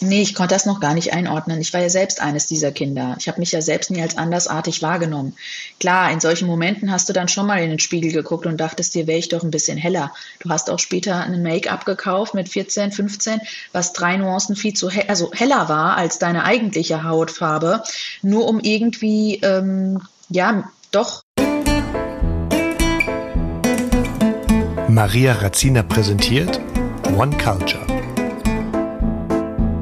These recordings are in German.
Nee, ich konnte das noch gar nicht einordnen. Ich war ja selbst eines dieser Kinder. Ich habe mich ja selbst nie als andersartig wahrgenommen. Klar, in solchen Momenten hast du dann schon mal in den Spiegel geguckt und dachtest dir, wäre ich doch ein bisschen heller. Du hast auch später ein Make-up gekauft mit 14, 15, was drei Nuancen viel zu he also heller war als deine eigentliche Hautfarbe, nur um irgendwie, ähm, ja, doch. Maria Razzina präsentiert One Culture.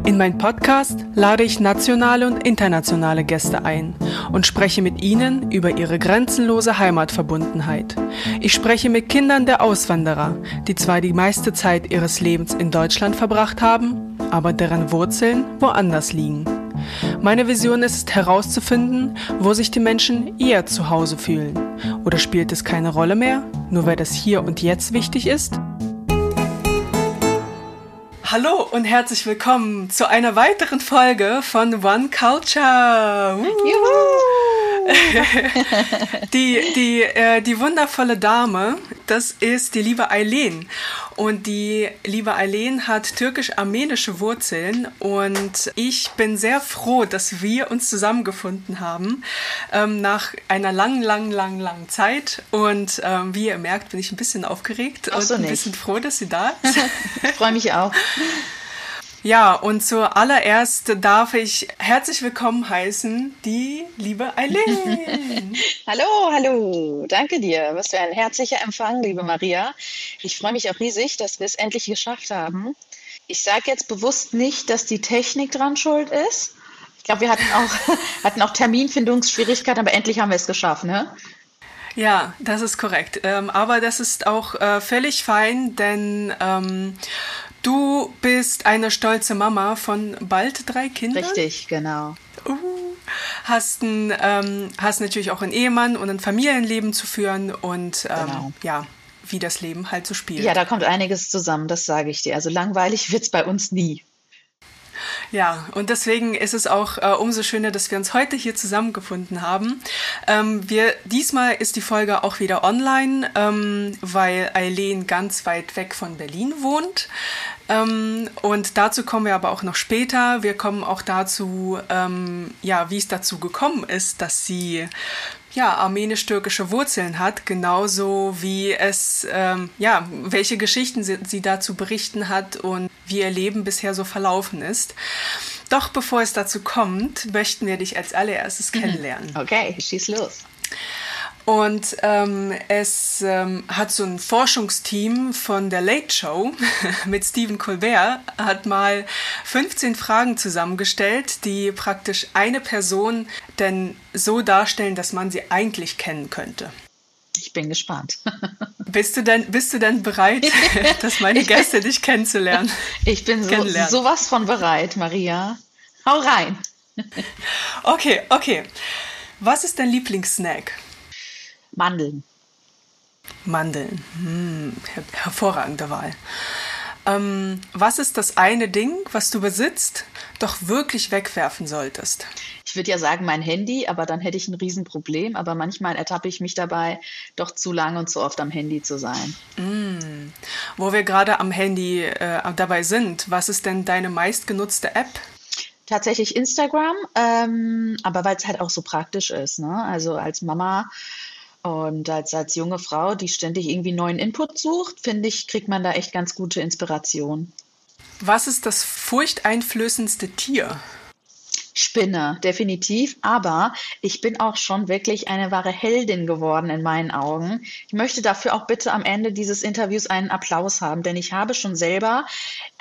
In meinem Podcast lade ich nationale und internationale Gäste ein und spreche mit ihnen über ihre grenzenlose Heimatverbundenheit. Ich spreche mit Kindern der Auswanderer, die zwar die meiste Zeit ihres Lebens in Deutschland verbracht haben, aber deren Wurzeln woanders liegen. Meine Vision ist herauszufinden, wo sich die Menschen eher zu Hause fühlen. Oder spielt es keine Rolle mehr, nur weil das hier und jetzt wichtig ist? Hallo und herzlich willkommen zu einer weiteren Folge von One Culture. Uh. die, die, äh, die wundervolle Dame, das ist die liebe Eileen. Und die liebe Eileen hat türkisch-armenische Wurzeln und ich bin sehr froh, dass wir uns zusammengefunden haben ähm, nach einer langen, langen, langen, langen Zeit. Und ähm, wie ihr merkt, bin ich ein bisschen aufgeregt so und ein nicht. bisschen froh, dass sie da ist. ich freue mich auch. Ja, und zuallererst darf ich herzlich willkommen heißen die liebe Eileen. hallo, hallo. Danke dir. Was für ein herzlicher Empfang, liebe Maria. Ich freue mich auch riesig, dass wir es endlich geschafft haben. Ich sage jetzt bewusst nicht, dass die Technik dran schuld ist. Ich glaube, wir hatten auch, hatten auch Terminfindungsschwierigkeiten, aber endlich haben wir es geschafft, ne? Ja, das ist korrekt. Ähm, aber das ist auch äh, völlig fein, denn ähm, Du bist eine stolze Mama von bald drei Kindern. Richtig, genau. Uh, hast, ein, ähm, hast natürlich auch einen Ehemann und ein Familienleben zu führen und ähm, genau. ja, wie das Leben halt so spielt. Ja, da kommt einiges zusammen, das sage ich dir. Also langweilig wird es bei uns nie. Ja, und deswegen ist es auch äh, umso schöner, dass wir uns heute hier zusammengefunden haben. Ähm, wir, diesmal ist die Folge auch wieder online, ähm, weil Eileen ganz weit weg von Berlin wohnt. Ähm, und dazu kommen wir aber auch noch später. Wir kommen auch dazu, ähm, ja, wie es dazu gekommen ist, dass sie ja, armenisch-türkische Wurzeln hat, genauso wie es, ähm, ja, welche Geschichten sie, sie dazu berichten hat und wie ihr Leben bisher so verlaufen ist. Doch bevor es dazu kommt, möchten wir dich als allererstes kennenlernen. Okay, schieß los. Und ähm, es ähm, hat so ein Forschungsteam von der Late Show mit Stephen Colbert, hat mal 15 Fragen zusammengestellt, die praktisch eine Person denn so darstellen, dass man sie eigentlich kennen könnte. Ich bin gespannt. Bist du denn, bist du denn bereit, dass meine Gäste dich kennenzulernen? Ich bin so, sowas von bereit, Maria. Hau rein. Okay, okay. Was ist dein Lieblingssnack? Mandeln. Mandeln. Hm, her hervorragende Wahl. Ähm, was ist das eine Ding, was du besitzt, doch wirklich wegwerfen solltest? Ich würde ja sagen mein Handy, aber dann hätte ich ein Riesenproblem. Aber manchmal ertappe ich mich dabei, doch zu lange und zu oft am Handy zu sein. Mm. Wo wir gerade am Handy äh, dabei sind, was ist denn deine meistgenutzte App? Tatsächlich Instagram, ähm, aber weil es halt auch so praktisch ist. Ne? Also als Mama und als, als junge Frau, die ständig irgendwie neuen Input sucht, finde ich, kriegt man da echt ganz gute Inspiration. Was ist das furchteinflößendste Tier? Spinne, definitiv. Aber ich bin auch schon wirklich eine wahre Heldin geworden in meinen Augen. Ich möchte dafür auch bitte am Ende dieses Interviews einen Applaus haben, denn ich habe schon selber,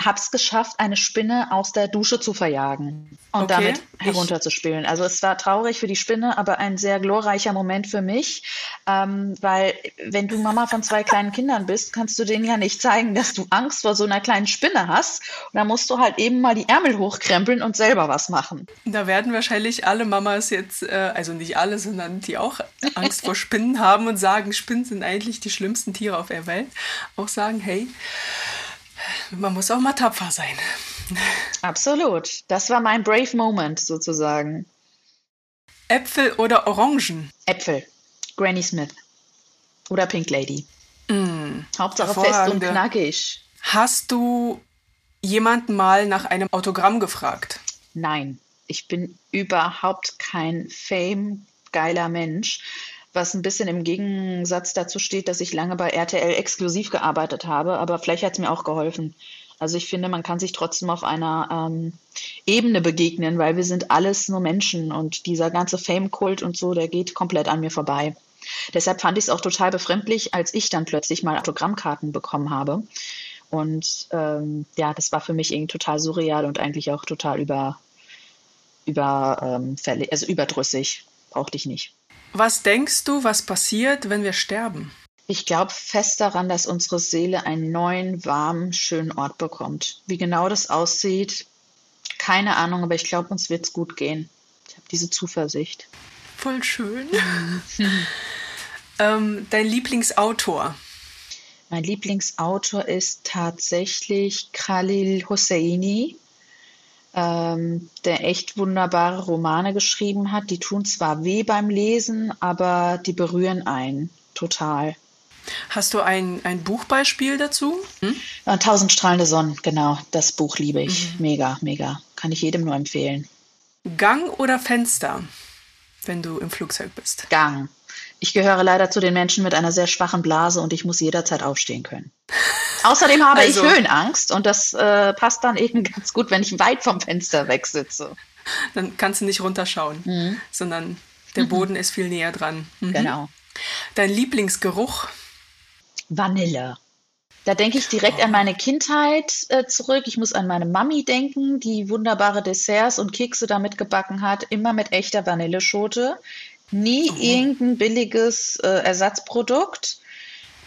habe es geschafft, eine Spinne aus der Dusche zu verjagen und okay. damit herunterzuspülen. Also es war traurig für die Spinne, aber ein sehr glorreicher Moment für mich, ähm, weil wenn du Mama von zwei kleinen Kindern bist, kannst du denen ja nicht zeigen, dass du Angst vor so einer kleinen Spinne hast. Und da musst du halt eben mal die Ärmel hochkrempeln und selber was machen. Da werden wahrscheinlich alle Mamas jetzt, äh, also nicht alle, sondern die auch Angst vor Spinnen haben und sagen, Spinnen sind eigentlich die schlimmsten Tiere auf der Welt, auch sagen, hey, man muss auch mal tapfer sein. Absolut. Das war mein Brave Moment sozusagen. Äpfel oder Orangen? Äpfel. Granny Smith. Oder Pink Lady. Mm, Hauptsache fest und knackig. Hast du jemanden mal nach einem Autogramm gefragt? Nein, ich bin überhaupt kein Fame-geiler Mensch, was ein bisschen im Gegensatz dazu steht, dass ich lange bei RTL exklusiv gearbeitet habe, aber vielleicht hat es mir auch geholfen. Also ich finde, man kann sich trotzdem auf einer ähm, Ebene begegnen, weil wir sind alles nur Menschen und dieser ganze Fame-Kult und so, der geht komplett an mir vorbei. Deshalb fand ich es auch total befremdlich, als ich dann plötzlich mal Autogrammkarten bekommen habe. Und ähm, ja, das war für mich irgendwie total surreal und eigentlich auch total über, über, ähm, also überdrüssig. Brauchte ich nicht. Was denkst du, was passiert, wenn wir sterben? Ich glaube fest daran, dass unsere Seele einen neuen, warmen, schönen Ort bekommt. Wie genau das aussieht, keine Ahnung, aber ich glaube, uns wird es gut gehen. Ich habe diese Zuversicht. Voll schön. ähm, dein Lieblingsautor? Mein Lieblingsautor ist tatsächlich Khalil Hosseini, ähm, der echt wunderbare Romane geschrieben hat. Die tun zwar weh beim Lesen, aber die berühren einen total. Hast du ein, ein Buchbeispiel dazu? Hm? Tausend strahlende Sonnen, genau. Das Buch liebe ich. Mhm. Mega, mega. Kann ich jedem nur empfehlen. Gang oder Fenster, wenn du im Flugzeug bist? Gang. Ich gehöre leider zu den Menschen mit einer sehr schwachen Blase und ich muss jederzeit aufstehen können. Außerdem habe also, ich Höhenangst und das äh, passt dann eben ganz gut, wenn ich weit vom Fenster weg sitze. Dann kannst du nicht runterschauen, mhm. sondern der Boden mhm. ist viel näher dran. Mhm. Genau. Dein Lieblingsgeruch? Vanille. Da denke ich direkt oh. an meine Kindheit äh, zurück. Ich muss an meine Mami denken, die wunderbare Desserts und Kekse damit gebacken hat, immer mit echter Vanilleschote. Nie oh. irgendein billiges äh, Ersatzprodukt.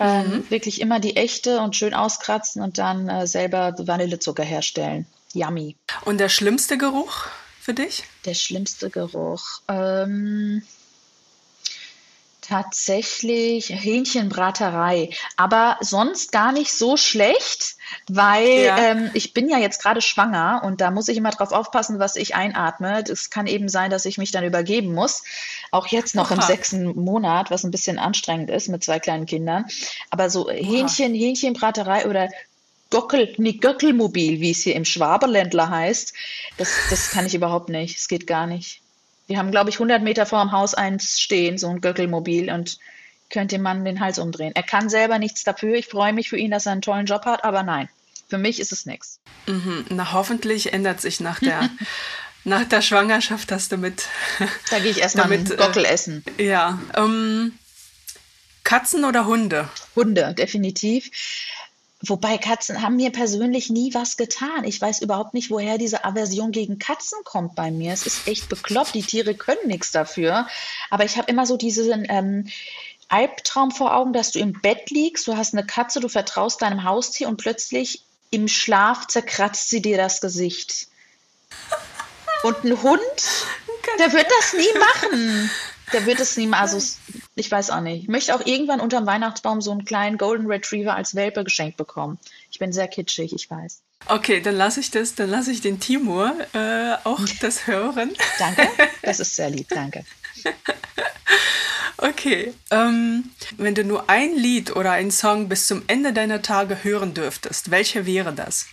Ähm, mhm. Wirklich immer die echte und schön auskratzen und dann äh, selber Vanillezucker herstellen. Yummy. Und der schlimmste Geruch für dich? Der schlimmste Geruch. Ähm, Tatsächlich Hähnchenbraterei, aber sonst gar nicht so schlecht, weil ja. ähm, ich bin ja jetzt gerade schwanger und da muss ich immer drauf aufpassen, was ich einatme. Es kann eben sein, dass ich mich dann übergeben muss, auch jetzt noch Oha. im sechsten Monat, was ein bisschen anstrengend ist mit zwei kleinen Kindern. Aber so Hähnchen, Oha. Hähnchenbraterei oder Gockel, nee, Göckelmobil, wie es hier im Schwaberländler heißt, das, das kann ich überhaupt nicht. Es geht gar nicht. Wir haben, glaube ich, 100 Meter vor dem Haus eins stehen, so ein Göckelmobil und könnt dem Mann den Hals umdrehen. Er kann selber nichts dafür. Ich freue mich für ihn, dass er einen tollen Job hat, aber nein, für mich ist es nichts. Mhm. Na, hoffentlich ändert sich nach der, nach der Schwangerschaft, dass du mit. Da gehe ich erstmal mit äh, Gockel essen. Ja. Ähm, Katzen oder Hunde? Hunde, definitiv. Wobei Katzen haben mir persönlich nie was getan. Ich weiß überhaupt nicht, woher diese Aversion gegen Katzen kommt bei mir. Es ist echt bekloppt. Die Tiere können nichts dafür. Aber ich habe immer so diesen ähm, Albtraum vor Augen, dass du im Bett liegst, du hast eine Katze, du vertraust deinem Haustier und plötzlich im Schlaf zerkratzt sie dir das Gesicht. Und ein Hund, der wird das nie machen. Der wird es nie mal, also ich weiß auch nicht. Ich möchte auch irgendwann unterm Weihnachtsbaum so einen kleinen Golden Retriever als Welpe geschenkt bekommen. Ich bin sehr kitschig, ich weiß. Okay, dann lasse ich das, dann lasse ich den Timur äh, auch das hören. Danke, das ist sehr lieb, danke. Okay, ähm, wenn du nur ein Lied oder einen Song bis zum Ende deiner Tage hören dürftest, welcher wäre das?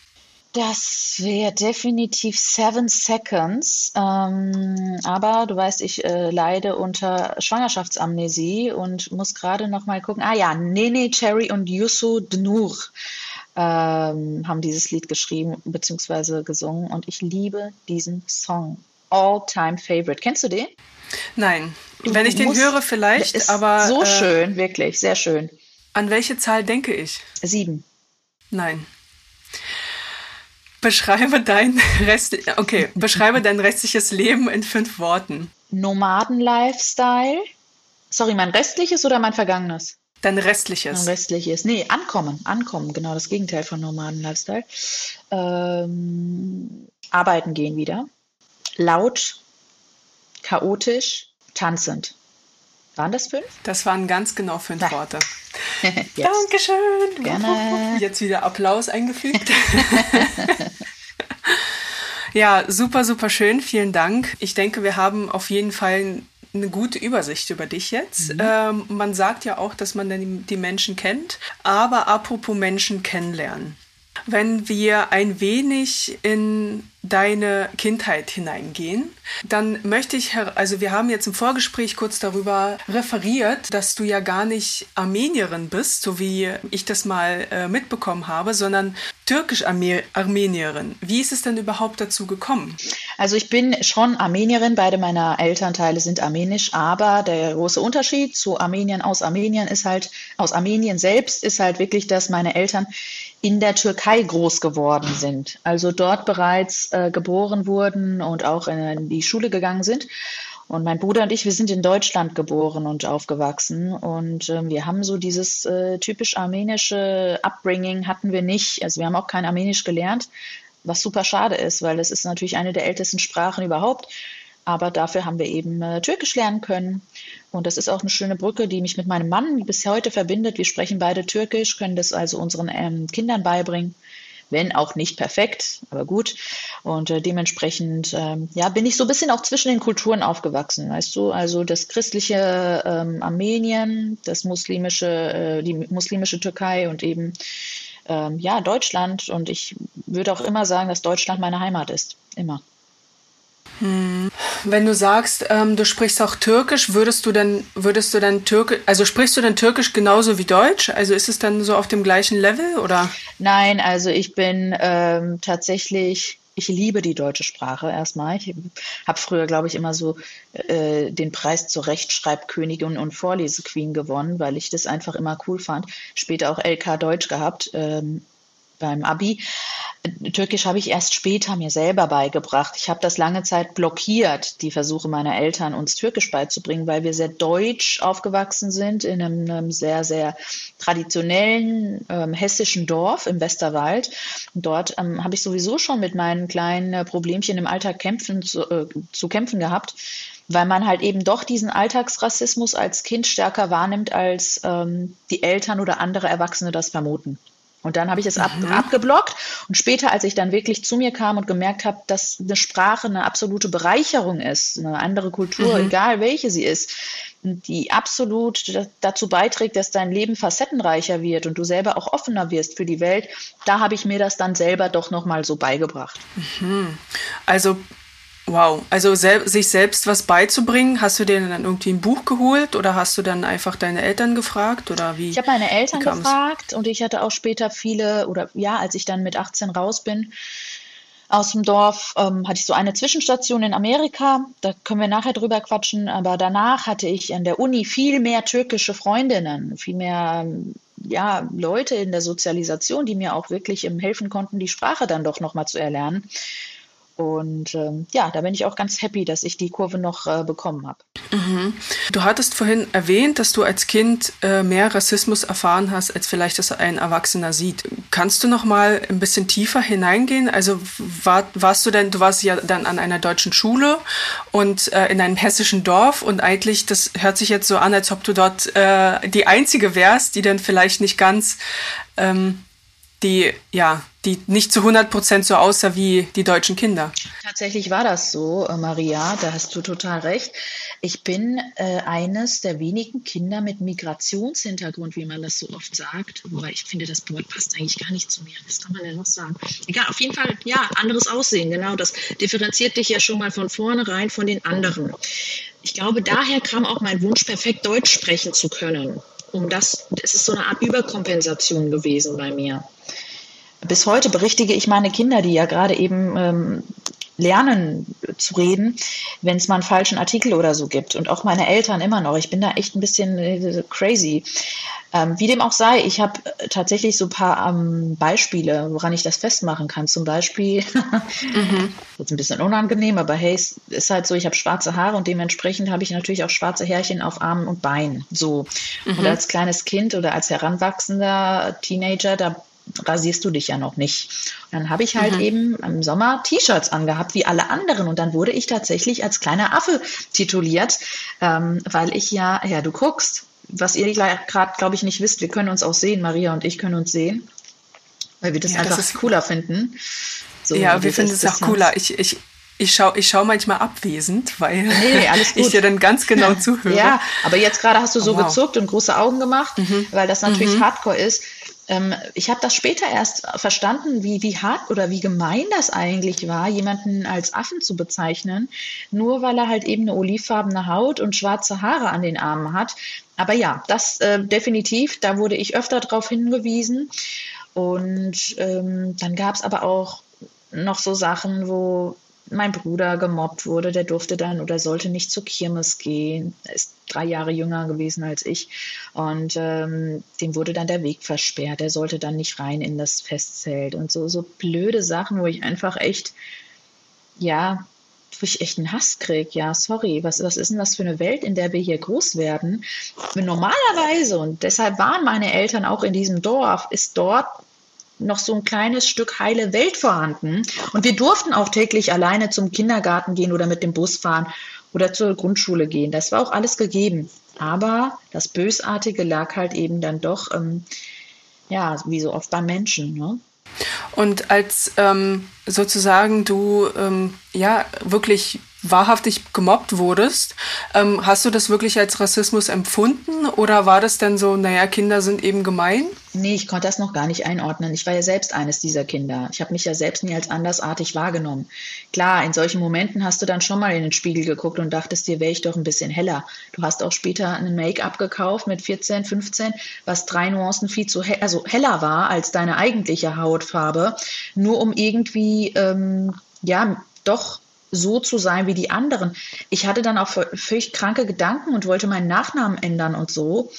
Das wäre definitiv Seven Seconds. Ähm, aber du weißt, ich äh, leide unter Schwangerschaftsamnesie und muss gerade noch mal gucken. Ah ja, Nene Cherry und Yusu Dnur ähm, haben dieses Lied geschrieben bzw. gesungen und ich liebe diesen Song. All-time favorite. Kennst du den? Nein. Du Wenn ich den höre, vielleicht, ist aber. So äh, schön, wirklich, sehr schön. An welche Zahl denke ich? Sieben. Nein. Beschreibe dein Rest, okay, beschreibe dein restliches Leben in fünf Worten. Nomaden-Lifestyle. Sorry, mein restliches oder mein vergangenes? Dein restliches. Mein restliches. Nee, Ankommen. Ankommen, genau das Gegenteil von Nomaden-Lifestyle. Ähm, arbeiten gehen wieder. Laut, chaotisch, tanzend. Waren das fünf? Das waren ganz genau fünf ja. Worte. Dankeschön. Gerne. Jetzt wieder Applaus eingefügt. ja, super, super schön. Vielen Dank. Ich denke, wir haben auf jeden Fall eine gute Übersicht über dich jetzt. Mhm. Ähm, man sagt ja auch, dass man die Menschen kennt, aber apropos Menschen kennenlernen. Wenn wir ein wenig in deine Kindheit hineingehen, dann möchte ich, also wir haben jetzt im Vorgespräch kurz darüber referiert, dass du ja gar nicht Armenierin bist, so wie ich das mal äh, mitbekommen habe, sondern türkisch-Armenierin. Wie ist es denn überhaupt dazu gekommen? Also ich bin schon Armenierin, beide meiner Elternteile sind armenisch, aber der große Unterschied zu Armenien aus Armenien ist halt, aus Armenien selbst ist halt wirklich, dass meine Eltern in der Türkei groß geworden sind, also dort bereits äh, geboren wurden und auch in die Schule gegangen sind. Und mein Bruder und ich, wir sind in Deutschland geboren und aufgewachsen. Und äh, wir haben so dieses äh, typisch armenische Upbringing hatten wir nicht. Also wir haben auch kein Armenisch gelernt, was super schade ist, weil es ist natürlich eine der ältesten Sprachen überhaupt. Aber dafür haben wir eben äh, Türkisch lernen können. Und das ist auch eine schöne Brücke, die mich mit meinem Mann bis heute verbindet. Wir sprechen beide Türkisch, können das also unseren ähm, Kindern beibringen, wenn auch nicht perfekt, aber gut. Und äh, dementsprechend, ähm, ja, bin ich so ein bisschen auch zwischen den Kulturen aufgewachsen, weißt du? Also das christliche ähm, Armenien, das muslimische, äh, die muslimische Türkei und eben ähm, ja Deutschland. Und ich würde auch immer sagen, dass Deutschland meine Heimat ist, immer. Wenn du sagst, ähm, du sprichst auch Türkisch, würdest du dann, würdest du dann Türkisch, also sprichst du dann Türkisch genauso wie Deutsch? Also ist es dann so auf dem gleichen Level oder? Nein, also ich bin ähm, tatsächlich, ich liebe die deutsche Sprache erstmal. Ich habe früher, glaube ich, immer so äh, den Preis zur Rechtschreibkönigin und Vorlesequeen gewonnen, weil ich das einfach immer cool fand. Später auch LK Deutsch gehabt. Ähm, beim Abi. Türkisch habe ich erst später mir selber beigebracht. Ich habe das lange Zeit blockiert, die Versuche meiner Eltern, uns Türkisch beizubringen, weil wir sehr deutsch aufgewachsen sind, in einem, einem sehr, sehr traditionellen ähm, hessischen Dorf im Westerwald. Und dort ähm, habe ich sowieso schon mit meinen kleinen äh, Problemchen im Alltag kämpfen, zu, äh, zu kämpfen gehabt weil man halt eben doch diesen Alltagsrassismus als Kind stärker wahrnimmt, als ähm, die Eltern oder andere Erwachsene das vermuten. Und dann habe ich es ab, mhm. abgeblockt. Und später, als ich dann wirklich zu mir kam und gemerkt habe, dass eine Sprache eine absolute Bereicherung ist, eine andere Kultur, mhm. egal welche sie ist, die absolut dazu beiträgt, dass dein Leben facettenreicher wird und du selber auch offener wirst für die Welt, da habe ich mir das dann selber doch nochmal so beigebracht. Mhm. Also Wow, also sel sich selbst was beizubringen, hast du dir dann irgendwie ein Buch geholt oder hast du dann einfach deine Eltern gefragt oder wie? Ich habe meine Eltern gefragt und ich hatte auch später viele oder ja, als ich dann mit 18 raus bin aus dem Dorf, ähm, hatte ich so eine Zwischenstation in Amerika. Da können wir nachher drüber quatschen. Aber danach hatte ich an der Uni viel mehr türkische Freundinnen, viel mehr ja, Leute in der Sozialisation, die mir auch wirklich helfen konnten, die Sprache dann doch nochmal zu erlernen. Und ähm, ja, da bin ich auch ganz happy, dass ich die Kurve noch äh, bekommen habe. Mhm. Du hattest vorhin erwähnt, dass du als Kind äh, mehr Rassismus erfahren hast, als vielleicht das ein Erwachsener sieht. Kannst du noch mal ein bisschen tiefer hineingehen? Also war, warst du denn, du warst ja dann an einer deutschen Schule und äh, in einem hessischen Dorf und eigentlich, das hört sich jetzt so an, als ob du dort äh, die Einzige wärst, die dann vielleicht nicht ganz ähm, die, ja, die nicht zu 100 Prozent so aussah wie die deutschen Kinder. Tatsächlich war das so, äh, Maria, da hast du total recht. Ich bin äh, eines der wenigen Kinder mit Migrationshintergrund, wie man das so oft sagt. Wobei ich finde, das Wort passt eigentlich gar nicht zu mir. Was kann man denn noch sagen? Egal, auf jeden Fall, ja, anderes Aussehen, genau. Das differenziert dich ja schon mal von vornherein von den anderen. Ich glaube, daher kam auch mein Wunsch, perfekt Deutsch sprechen zu können. Um das, es ist so eine Art Überkompensation gewesen bei mir bis heute berichtige ich meine Kinder, die ja gerade eben ähm, lernen zu reden, wenn es mal einen falschen Artikel oder so gibt. Und auch meine Eltern immer noch. Ich bin da echt ein bisschen äh, crazy. Ähm, wie dem auch sei, ich habe tatsächlich so ein paar ähm, Beispiele, woran ich das festmachen kann. Zum Beispiel, mhm. jetzt ein bisschen unangenehm, aber hey, es ist halt so, ich habe schwarze Haare und dementsprechend habe ich natürlich auch schwarze Härchen auf Armen und Beinen. So. Mhm. Und als kleines Kind oder als heranwachsender Teenager, da rasierst du dich ja noch nicht. Und dann habe ich halt mhm. eben im Sommer T-Shirts angehabt, wie alle anderen. Und dann wurde ich tatsächlich als kleiner Affe tituliert, ähm, weil ich ja, ja, du guckst, was ihr gerade, glaube ich, nicht wisst, wir können uns auch sehen, Maria und ich können uns sehen, weil wir das ja, einfach das cooler finden. So, ja, wir finden es auch cooler. Ich, ich, ich schaue ich schau manchmal abwesend, weil nee, ich dir dann ganz genau zuhöre. Ja, aber jetzt gerade hast du so oh, wow. gezuckt und große Augen gemacht, mhm. weil das natürlich mhm. Hardcore ist Ähm, ich habe das später erst verstanden, wie, wie hart oder wie gemein das eigentlich war, jemanden als Affen zu bezeichnen, nur weil er halt eben eine olivfarbene Haut und schwarze Haare an den Armen hat. Aber ja, das äh, definitiv, da wurde ich öfter darauf hingewiesen. Und ähm, dann gab es aber auch noch so Sachen, wo mein Bruder gemobbt wurde, der durfte dann oder sollte nicht zur Kirmes gehen. Er ist drei Jahre jünger gewesen als ich. Und ähm, dem wurde dann der Weg versperrt. Er sollte dann nicht rein in das Festzelt. Und so, so blöde Sachen, wo ich einfach echt, ja, wo ich echt einen Hass kriege. Ja, sorry, was, was ist denn das für eine Welt, in der wir hier groß werden? Normalerweise, und deshalb waren meine Eltern auch in diesem Dorf, ist dort noch so ein kleines Stück heile Welt vorhanden. Und wir durften auch täglich alleine zum Kindergarten gehen oder mit dem Bus fahren oder zur Grundschule gehen. Das war auch alles gegeben. Aber das Bösartige lag halt eben dann doch, ähm, ja, wie so oft beim Menschen. Ne? Und als ähm, sozusagen du ähm, ja wirklich wahrhaftig gemobbt wurdest, ähm, hast du das wirklich als Rassismus empfunden oder war das denn so, naja, Kinder sind eben gemein? Nee, ich konnte das noch gar nicht einordnen. Ich war ja selbst eines dieser Kinder. Ich habe mich ja selbst nie als andersartig wahrgenommen. Klar, in solchen Momenten hast du dann schon mal in den Spiegel geguckt und dachtest dir, wäre ich doch ein bisschen heller. Du hast auch später ein Make-up gekauft mit 14, 15, was drei Nuancen viel zu he also heller war als deine eigentliche Hautfarbe, nur um irgendwie ähm, ja doch so zu sein wie die anderen. Ich hatte dann auch völlig kranke Gedanken und wollte meinen Nachnamen ändern und so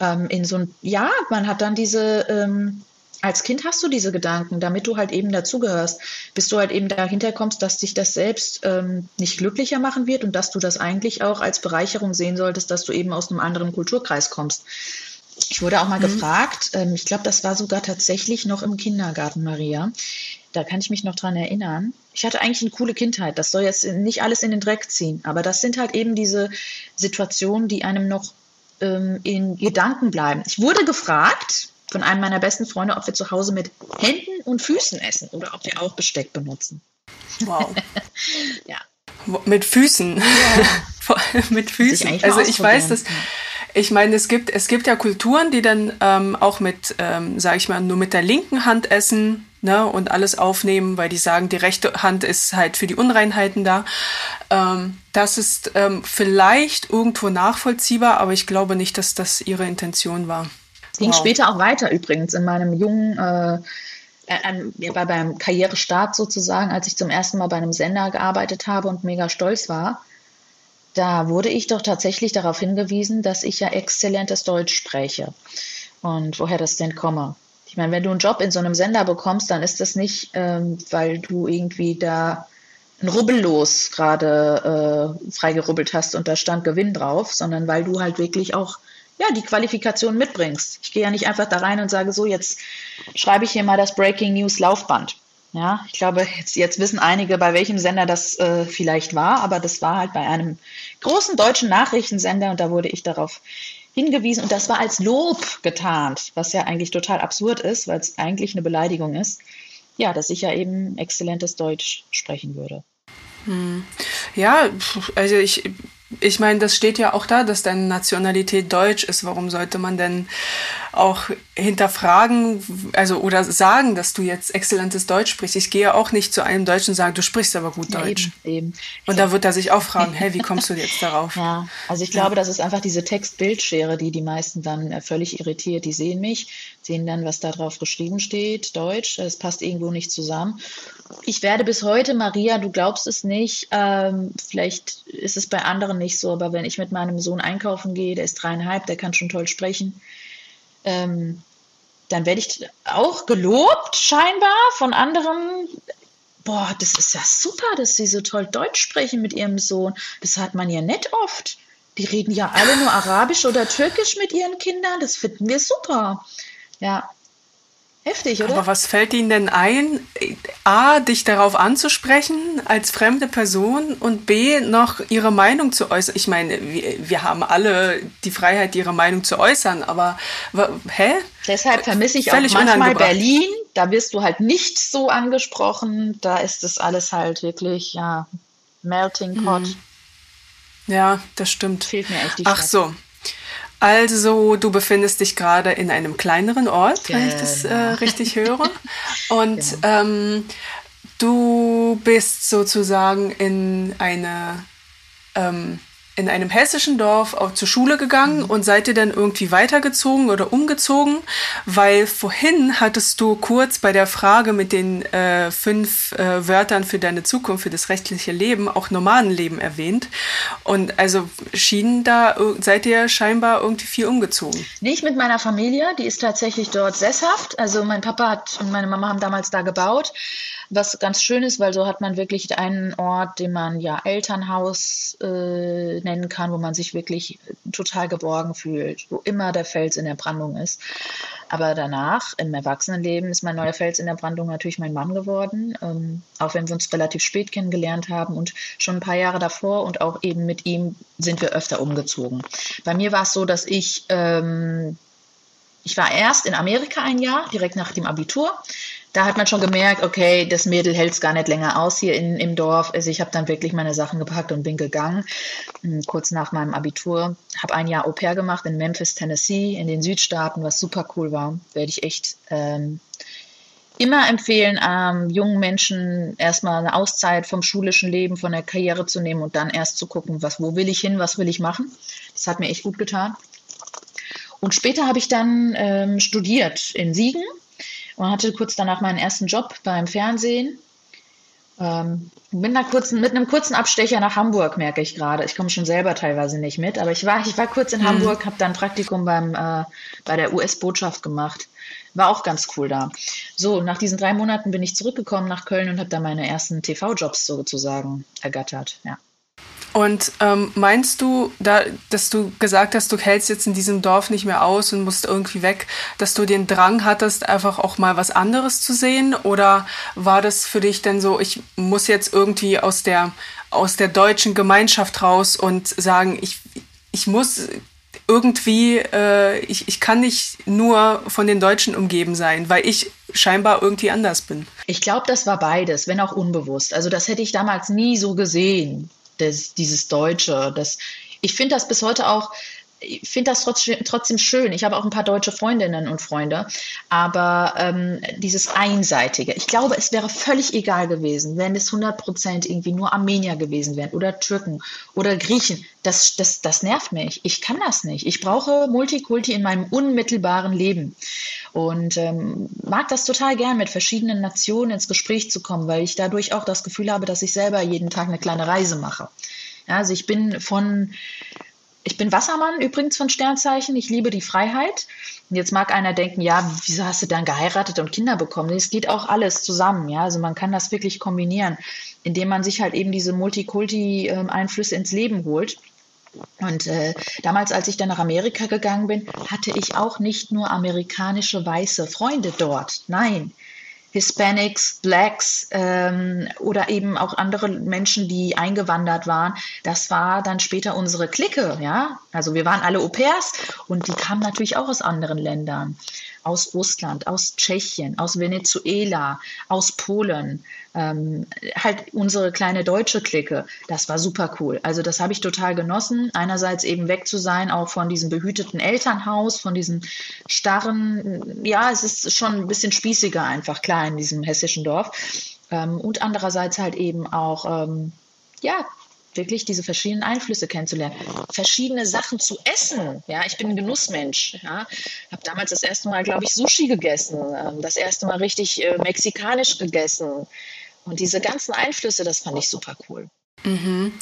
ähm, in so ein, ja, man hat dann diese, ähm, als Kind hast du diese Gedanken, damit du halt eben dazugehörst, bis du halt eben dahinter kommst, dass dich das selbst ähm, nicht glücklicher machen wird und dass du das eigentlich auch als Bereicherung sehen solltest, dass du eben aus einem anderen Kulturkreis kommst. Ich wurde auch mal mhm. gefragt, ähm, ich glaube, das war sogar tatsächlich noch im Kindergarten, Maria. Da kann ich mich noch dran erinnern. Ich hatte eigentlich eine coole Kindheit. Das soll jetzt nicht alles in den Dreck ziehen. Aber das sind halt eben diese Situationen, die einem noch ähm, in Gedanken bleiben. Ich wurde gefragt von einem meiner besten Freunde, ob wir zu Hause mit Händen und Füßen essen oder ob wir auch Besteck benutzen. Wow. ja. Mit Füßen. Ja. mit Füßen. Also ich weiß, dass ich meine, es gibt, es gibt ja Kulturen, die dann ähm, auch mit, ähm, sage ich mal, nur mit der linken Hand essen ne, und alles aufnehmen, weil die sagen, die rechte Hand ist halt für die Unreinheiten da. Ähm, das ist ähm, vielleicht irgendwo nachvollziehbar, aber ich glaube nicht, dass das ihre Intention war. Es ging wow. später auch weiter übrigens in meinem jungen, äh, äh, bei beim Karrierestart sozusagen, als ich zum ersten Mal bei einem Sender gearbeitet habe und mega stolz war. Da wurde ich doch tatsächlich darauf hingewiesen, dass ich ja exzellentes Deutsch spreche und woher das denn komme. Meine, wenn du einen Job in so einem Sender bekommst, dann ist das nicht, ähm, weil du irgendwie da ein Rubbellos gerade äh, freigerubbelt hast und da stand Gewinn drauf, sondern weil du halt wirklich auch ja, die Qualifikation mitbringst. Ich gehe ja nicht einfach da rein und sage so, jetzt schreibe ich hier mal das Breaking News Laufband. Ja, ich glaube, jetzt, jetzt wissen einige, bei welchem Sender das äh, vielleicht war, aber das war halt bei einem großen deutschen Nachrichtensender und da wurde ich darauf hingewiesen und das war als Lob getarnt, was ja eigentlich total absurd ist, weil es eigentlich eine Beleidigung ist. Ja, dass ich ja eben exzellentes Deutsch sprechen würde. Hm. Ja, also ich ich meine, das steht ja auch da, dass deine Nationalität deutsch ist. Warum sollte man denn auch hinterfragen, also oder sagen, dass du jetzt exzellentes Deutsch sprichst? Ich gehe auch nicht zu einem Deutschen und sage, du sprichst aber gut Deutsch. Ja, eben, eben. Und da wird er sich auch fragen, hey, wie kommst du jetzt darauf? Ja, also ich glaube, ja. das ist einfach diese Text-Bildschere, die die meisten dann äh, völlig irritiert. Die sehen mich, sehen dann, was da drauf geschrieben steht, Deutsch. Es passt irgendwo nicht zusammen. Ich werde bis heute, Maria, du glaubst es nicht, ähm, vielleicht ist es bei anderen nicht so, aber wenn ich mit meinem Sohn einkaufen gehe, der ist dreieinhalb, der kann schon toll sprechen, ähm, dann werde ich auch gelobt, scheinbar, von anderen. Boah, das ist ja super, dass sie so toll Deutsch sprechen mit ihrem Sohn. Das hat man ja nicht oft. Die reden ja alle nur Arabisch oder Türkisch mit ihren Kindern. Das finden wir super. Ja, Heftig, oder? Aber was fällt Ihnen denn ein, A, dich darauf anzusprechen als fremde Person und B, noch Ihre Meinung zu äußern? Ich meine, wir, wir haben alle die Freiheit, ihre Meinung zu äußern, aber hä? Deshalb vermisse ich Völlig auch manchmal Berlin. Da wirst du halt nicht so angesprochen. Da ist es alles halt wirklich, ja, Melting Pot. Ja, das stimmt. Fehlt mir echt die Ach Stadt. so. Also, du befindest dich gerade in einem kleineren Ort, genau. wenn ich das äh, genau. richtig höre. Und genau. ähm, du bist sozusagen in eine ähm, in einem hessischen Dorf auch zur Schule gegangen mhm. und seid ihr dann irgendwie weitergezogen oder umgezogen? Weil vorhin hattest du kurz bei der Frage mit den äh, fünf äh, Wörtern für deine Zukunft, für das rechtliche Leben, auch Nomadenleben erwähnt. Und also schienen da, seid ihr scheinbar irgendwie viel umgezogen? Nicht mit meiner Familie, die ist tatsächlich dort sesshaft. Also mein Papa hat und meine Mama haben damals da gebaut was ganz schön ist, weil so hat man wirklich einen Ort, den man ja Elternhaus äh, nennen kann, wo man sich wirklich total geborgen fühlt, wo immer der Fels in der Brandung ist. Aber danach, im Erwachsenenleben, ist mein neuer Fels in der Brandung natürlich mein Mann geworden, ähm, auch wenn wir uns relativ spät kennengelernt haben und schon ein paar Jahre davor und auch eben mit ihm sind wir öfter umgezogen. Bei mir war es so, dass ich ähm, ich war erst in Amerika ein Jahr, direkt nach dem Abitur da hat man schon gemerkt, okay, das Mädel hält es gar nicht länger aus hier in, im Dorf. Also ich habe dann wirklich meine Sachen gepackt und bin gegangen. Hm, kurz nach meinem Abitur. Habe ein Jahr Au pair gemacht in Memphis, Tennessee, in den Südstaaten, was super cool war. Werde ich echt ähm, immer empfehlen, ähm, jungen Menschen erstmal eine Auszeit vom schulischen Leben, von der Karriere zu nehmen und dann erst zu gucken, was, wo will ich hin, was will ich machen. Das hat mir echt gut getan. Und später habe ich dann ähm, studiert in Siegen und hatte kurz danach meinen ersten Job beim Fernsehen. Ähm, mit, einer kurzen, mit einem kurzen Abstecher nach Hamburg, merke ich gerade. Ich komme schon selber teilweise nicht mit, aber ich war, ich war kurz in mhm. Hamburg, habe dann Praktikum beim, äh, bei der US-Botschaft gemacht. War auch ganz cool da. So, nach diesen drei Monaten bin ich zurückgekommen nach Köln und habe da meine ersten TV-Jobs sozusagen ergattert. Ja. Und ähm, meinst du, da, dass du gesagt hast, du hältst jetzt in diesem Dorf nicht mehr aus und musst irgendwie weg, dass du den Drang hattest, einfach auch mal was anderes zu sehen? Oder war das für dich denn so, ich muss jetzt irgendwie aus der, aus der deutschen Gemeinschaft raus und sagen, ich, ich muss irgendwie, äh, ich, ich kann nicht nur von den Deutschen umgeben sein, weil ich scheinbar irgendwie anders bin. Ich glaube, das war beides, wenn auch unbewusst. Also das hätte ich damals nie so gesehen das, dieses Deutsche. Das, ich finde das bis heute auch, ich finde das trotzdem, schön. Ich habe auch ein paar deutsche Freundinnen und Freunde, aber ähm, dieses Einseitige. Ich glaube, es wäre völlig egal gewesen, wenn es 100 Prozent irgendwie nur Armenier gewesen wären oder Türken oder Griechen. Das, das, das nervt mich. Ich kann das nicht. Ich brauche Multikulti in meinem unmittelbaren Leben und ähm, mag das total gern, mit verschiedenen Nationen ins Gespräch zu kommen, weil ich dadurch auch das Gefühl habe, dass ich selber jeden Tag eine kleine Reise mache. Also ich bin von ich bin Wassermann übrigens von Sternzeichen. Ich liebe die Freiheit. Und jetzt mag einer denken, ja, wieso hast du dann geheiratet und Kinder bekommen? Es geht auch alles zusammen. Ja, also man kann das wirklich kombinieren, indem man sich halt eben diese Multikulti-Einflüsse ins Leben holt. Und äh, damals, als ich dann nach Amerika gegangen bin, hatte ich auch nicht nur amerikanische weiße Freunde dort. Nein, Hispanics, Blacks ähm, oder eben auch andere Menschen, die eingewandert waren. Das war dann später unsere Clique, ja. Also wir waren alle Au pairs und die kamen natürlich auch aus anderen Ländern aus Russland, aus Tschechien, aus Venezuela, aus Polen, ähm, halt unsere kleine deutsche Clique. Das war super cool. Also das habe ich total genossen. Einerseits eben weg zu sein, auch von diesem behüteten Elternhaus, von diesem starren, ja, es ist schon ein bisschen spießiger einfach, klar, in diesem hessischen Dorf. Ähm, und andererseits halt eben auch, ähm, ja, wirklich diese verschiedenen Einflüsse kennenzulernen, verschiedene Sachen zu essen. Ja, ich bin ein Genussmensch. Ja, habe damals das erste Mal, glaube ich, Sushi gegessen, ähm, das erste Mal richtig äh, mexikanisch gegessen. Und diese ganzen Einflüsse, das fand ich super cool. Mhm.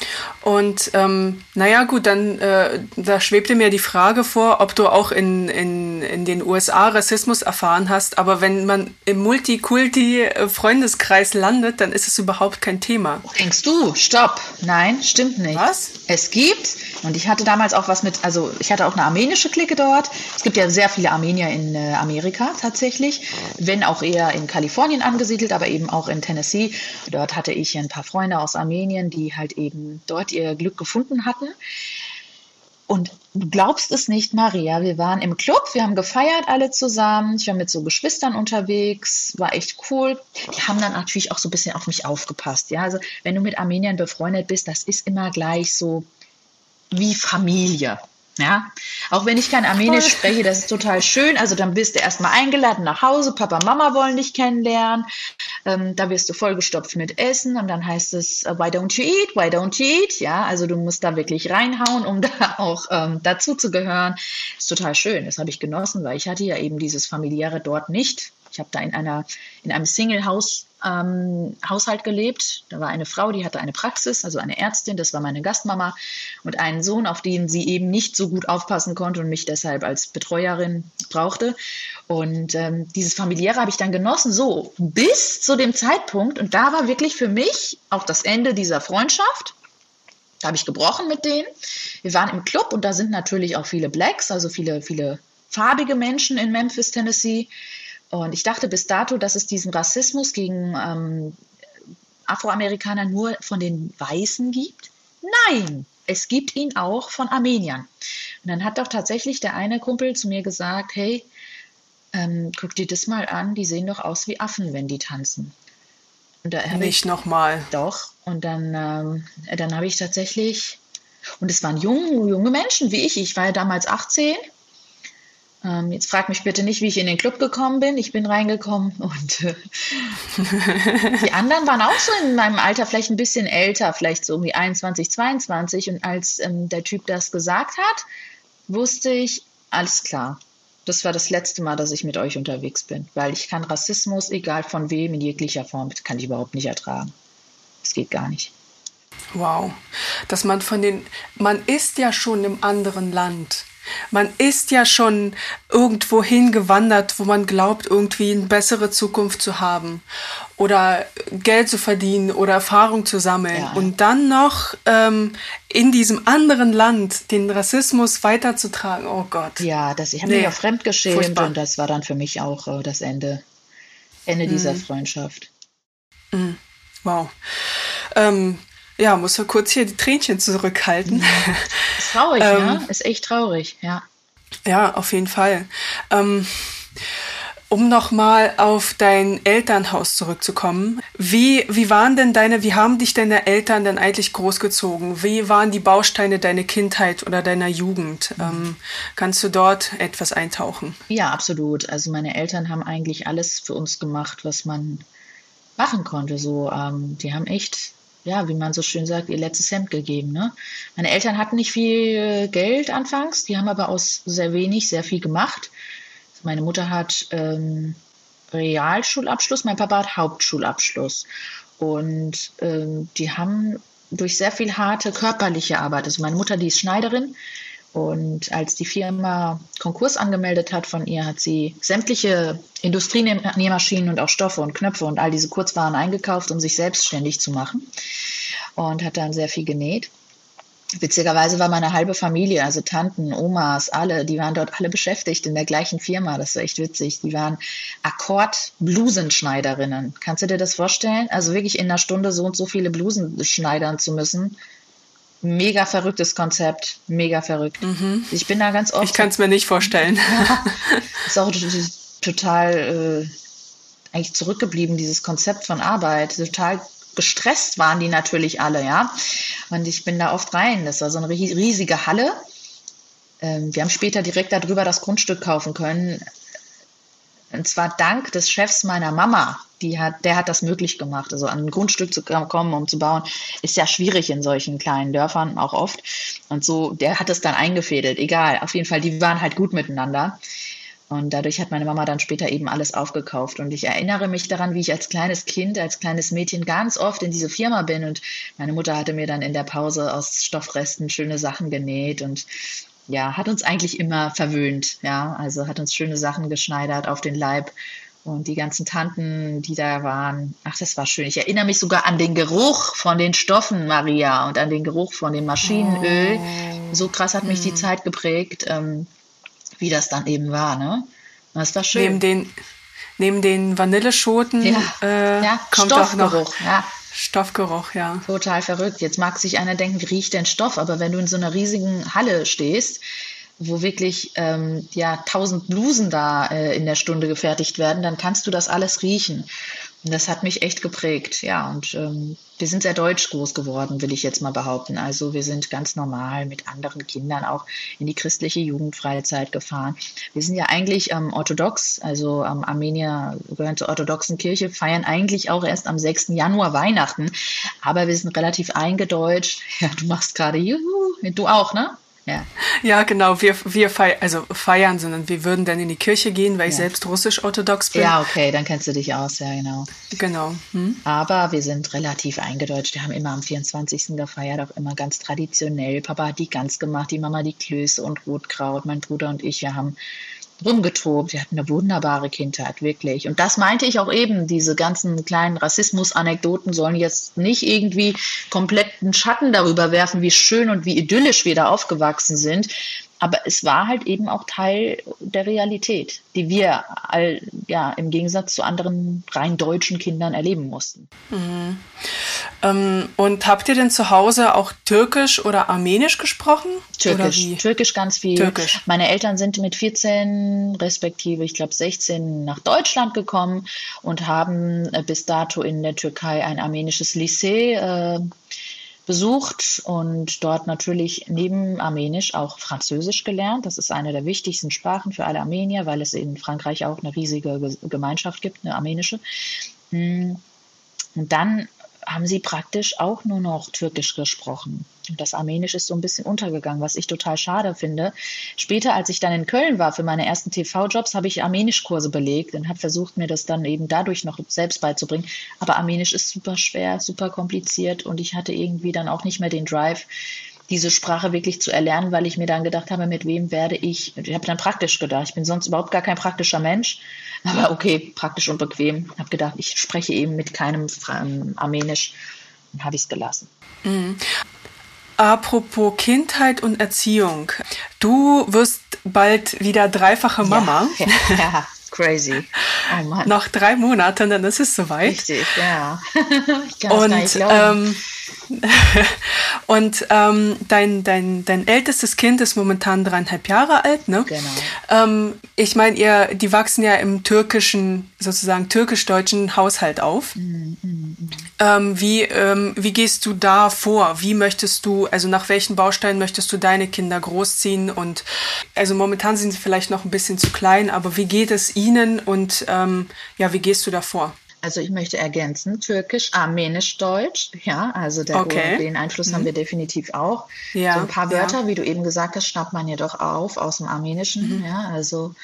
Und ähm, naja, gut, dann äh, da schwebte mir die Frage vor, ob du auch in, in, in den USA Rassismus erfahren hast. Aber wenn man im Multikulti-Freundeskreis landet, dann ist es überhaupt kein Thema. Denkst du? Stopp. Nein, stimmt nicht. Was? Es gibt, und ich hatte damals auch was mit, also ich hatte auch eine armenische Clique dort. Es gibt ja sehr viele Armenier in äh, Amerika tatsächlich, wenn auch eher in Kalifornien angesiedelt, aber eben auch in Tennessee. Dort hatte ich ein paar Freunde aus Armenien, die halt eben dort ihr Glück gefunden hatten. Und du glaubst es nicht, Maria, wir waren im Club, wir haben gefeiert alle zusammen. Ich war mit so Geschwistern unterwegs, war echt cool. Die haben dann natürlich auch so ein bisschen auf mich aufgepasst. Ja, also wenn du mit Armeniern befreundet bist, das ist immer gleich so wie Familie. Ja, auch wenn ich kein Armenisch spreche, das ist total schön. Also dann bist du erstmal eingeladen nach Hause, Papa, Mama wollen dich kennenlernen. Ähm, da wirst du vollgestopft mit Essen und dann heißt es, äh, why don't you eat, why don't you eat? Ja, also du musst da wirklich reinhauen, um da auch ähm, dazu zu gehören. Ist total schön, das habe ich genossen, weil ich hatte ja eben dieses familiäre dort nicht. Ich habe da in einer in einem Single-Haus ähm, Haushalt gelebt. Da war eine Frau, die hatte eine Praxis, also eine Ärztin, das war meine Gastmama und einen Sohn, auf den sie eben nicht so gut aufpassen konnte und mich deshalb als Betreuerin brauchte. Und ähm, dieses familiäre habe ich dann genossen, so bis zu dem Zeitpunkt. Und da war wirklich für mich auch das Ende dieser Freundschaft. Da habe ich gebrochen mit denen. Wir waren im Club und da sind natürlich auch viele Blacks, also viele, viele farbige Menschen in Memphis, Tennessee. Und ich dachte bis dato, dass es diesen Rassismus gegen ähm, Afroamerikaner nur von den Weißen gibt. Nein, es gibt ihn auch von Armeniern. Und dann hat doch tatsächlich der eine Kumpel zu mir gesagt, hey, ähm, guck dir das mal an, die sehen doch aus wie Affen, wenn die tanzen. Und da Nicht nochmal. Doch. Und dann, ähm, dann habe ich tatsächlich, und es waren junge, junge Menschen wie ich, ich war ja damals 18 ähm, jetzt frag mich bitte nicht, wie ich in den Club gekommen bin. Ich bin reingekommen und äh, die anderen waren auch so in meinem Alter, vielleicht ein bisschen älter, vielleicht so um die 21, 22. Und als ähm, der Typ das gesagt hat, wusste ich, alles klar. Das war das letzte Mal, dass ich mit euch unterwegs bin, weil ich kann Rassismus, egal von wem, in jeglicher Form, kann ich überhaupt nicht ertragen. Es geht gar nicht. Wow, dass man von den, man ist ja schon im anderen Land man ist ja schon irgendwo hingewandert, wo man glaubt, irgendwie eine bessere Zukunft zu haben oder Geld zu verdienen oder Erfahrung zu sammeln ja. und dann noch ähm, in diesem anderen Land den Rassismus weiterzutragen. Oh Gott. Ja, das, ich habe nee. mich auch fremdgeschämt Furchtbar. und das war dann für mich auch äh, das Ende, Ende mhm. dieser Freundschaft. Mhm. Wow. Ähm, ja, muss ja kurz hier die Tränchen zurückhalten. Ist traurig, ähm, ne? Ist echt traurig, ja. Ja, auf jeden Fall. Ähm, um nochmal auf dein Elternhaus zurückzukommen. Wie, wie waren denn deine, wie haben dich deine Eltern denn eigentlich großgezogen? Wie waren die Bausteine deiner Kindheit oder deiner Jugend? Ähm, kannst du dort etwas eintauchen? Ja, absolut. Also meine Eltern haben eigentlich alles für uns gemacht, was man machen konnte. So, ähm, die haben echt ja, wie man so schön sagt, ihr letztes Hemd gegeben. Ne? Meine Eltern hatten nicht viel Geld anfangs, die haben aber aus sehr wenig sehr viel gemacht. Meine Mutter hat ähm, Realschulabschluss, mein Papa hat Hauptschulabschluss. Und ähm, die haben durch sehr viel harte körperliche Arbeit, also meine Mutter, die ist Schneiderin, und als die Firma Konkurs angemeldet hat von ihr, hat sie sämtliche Industrienähmaschinen und auch Stoffe und Knöpfe und all diese Kurzwaren eingekauft, um sich selbstständig zu machen. Und hat dann sehr viel genäht. Witzigerweise war meine halbe Familie, also Tanten, Omas, alle, die waren dort alle beschäftigt in der gleichen Firma. Das war echt witzig. Die waren Akkord-Blusenschneiderinnen. Kannst du dir das vorstellen? Also wirklich in einer Stunde so und so viele Blusen schneidern zu müssen mega verrücktes Konzept, mega verrückt. Mhm. Ich bin da ganz oft. Ich kann es mir nicht vorstellen. Ja, ist auch total äh, eigentlich zurückgeblieben, dieses Konzept von Arbeit. Total gestresst waren die natürlich alle, ja. Und ich bin da oft rein. Das war so eine riesige Halle. Ähm, wir haben später direkt darüber das Grundstück kaufen können. Und zwar dank des Chefs meiner Mama. Die hat, der hat das möglich gemacht. Also an ein Grundstück zu kommen, um zu bauen, ist ja schwierig in solchen kleinen Dörfern auch oft. Und so, der hat es dann eingefädelt. Egal, auf jeden Fall, die waren halt gut miteinander. Und dadurch hat meine Mama dann später eben alles aufgekauft. Und ich erinnere mich daran, wie ich als kleines Kind, als kleines Mädchen ganz oft in diese Firma bin. Und meine Mutter hatte mir dann in der Pause aus Stoffresten schöne Sachen genäht. Und ja, hat uns eigentlich immer verwöhnt, ja, also hat uns schöne Sachen geschneidert auf den Leib und die ganzen Tanten, die da waren, ach, das war schön. Ich erinnere mich sogar an den Geruch von den Stoffen, Maria, und an den Geruch von dem Maschinenöl. Oh. So krass hat mich die hm. Zeit geprägt, ähm, wie das dann eben war, ne? Das war schön. Neben den, neben den Vanilleschoten ja. Äh, ja, kommt auch noch ja. Stoffgeruch, ja. Total verrückt. Jetzt mag sich einer denken, wie riecht denn Stoff? Aber wenn du in so einer riesigen Halle stehst, wo wirklich ähm, ja tausend Blusen da äh, in der Stunde gefertigt werden, dann kannst du das alles riechen. Das hat mich echt geprägt, ja. Und ähm, wir sind sehr deutsch groß geworden, will ich jetzt mal behaupten. Also wir sind ganz normal mit anderen Kindern auch in die christliche Jugendfreizeit gefahren. Wir sind ja eigentlich ähm, orthodox, also ähm, Armenier gehören zur orthodoxen Kirche, feiern eigentlich auch erst am 6. Januar Weihnachten. Aber wir sind relativ eingedeutscht. Ja, du machst gerade, juhu, du auch, ne? Ja. ja, genau. Wir, wir feiern, also feiern, sondern wir würden dann in die Kirche gehen, weil ja. ich selbst russisch-orthodox bin. Ja, okay, dann kennst du dich aus, ja, genau. Genau. Hm? Aber wir sind relativ eingedeutscht. Wir haben immer am 24. gefeiert, auch immer ganz traditionell. Papa hat die Gans gemacht, die Mama die Klöße und Rotkraut. Mein Bruder und ich, wir haben rumgetobt. Wir hatten eine wunderbare Kindheit, wirklich. Und das meinte ich auch eben, diese ganzen kleinen Rassismus-Anekdoten sollen jetzt nicht irgendwie kompletten Schatten darüber werfen, wie schön und wie idyllisch wir da aufgewachsen sind. Aber es war halt eben auch Teil der Realität, die wir all, ja, im Gegensatz zu anderen rein deutschen Kindern erleben mussten. Mhm. Ähm, und habt ihr denn zu Hause auch Türkisch oder Armenisch gesprochen? Türkisch, Türkisch ganz viel. Türkisch. Meine Eltern sind mit 14, respektive ich glaube 16 nach Deutschland gekommen und haben äh, bis dato in der Türkei ein armenisches Lycée äh, besucht und dort natürlich neben Armenisch auch Französisch gelernt. Das ist eine der wichtigsten Sprachen für alle Armenier, weil es in Frankreich auch eine riesige Gemeinschaft gibt, eine armenische. Hm. Und dann haben sie praktisch auch nur noch Türkisch gesprochen. Und das Armenisch ist so ein bisschen untergegangen, was ich total schade finde. Später, als ich dann in Köln war für meine ersten TV-Jobs, habe ich Armenischkurse belegt und habe versucht, mir das dann eben dadurch noch selbst beizubringen. Aber Armenisch ist super schwer, super kompliziert und ich hatte irgendwie dann auch nicht mehr den Drive, diese Sprache wirklich zu erlernen, weil ich mir dann gedacht habe, mit wem werde ich, ich habe dann praktisch gedacht, ich bin sonst überhaupt gar kein praktischer Mensch, aber okay, praktisch und bequem. Ich habe gedacht, ich spreche eben mit keinem Armenisch und habe ich es gelassen. Mhm. Apropos Kindheit und Erziehung. Du wirst bald wieder dreifache Mama. Ja, ja, ja crazy. Oh Mann. Noch drei Monate, dann ist es soweit. Richtig, ja. ich kann und, nicht glauben. Ähm, und ähm, dein, dein, dein ältestes Kind ist momentan dreieinhalb Jahre alt, ne? Genau. Ähm, ich meine, ihr, die wachsen ja im türkischen, sozusagen türkisch-deutschen Haushalt auf. Mh, mh. Ähm, wie, ähm, wie gehst du da vor? Wie möchtest du, also nach welchen Bausteinen möchtest du deine Kinder großziehen? Und also momentan sind sie vielleicht noch ein bisschen zu klein, aber wie geht es ihnen und ähm, ja, wie gehst du da vor? Also ich möchte ergänzen, Türkisch, Armenisch, Deutsch, ja, also okay. den Einfluss mhm. haben wir definitiv auch. Ja, so ein paar Wörter, ja. wie du eben gesagt hast, schnappt man ja doch auf aus dem Armenischen, mhm. ja, also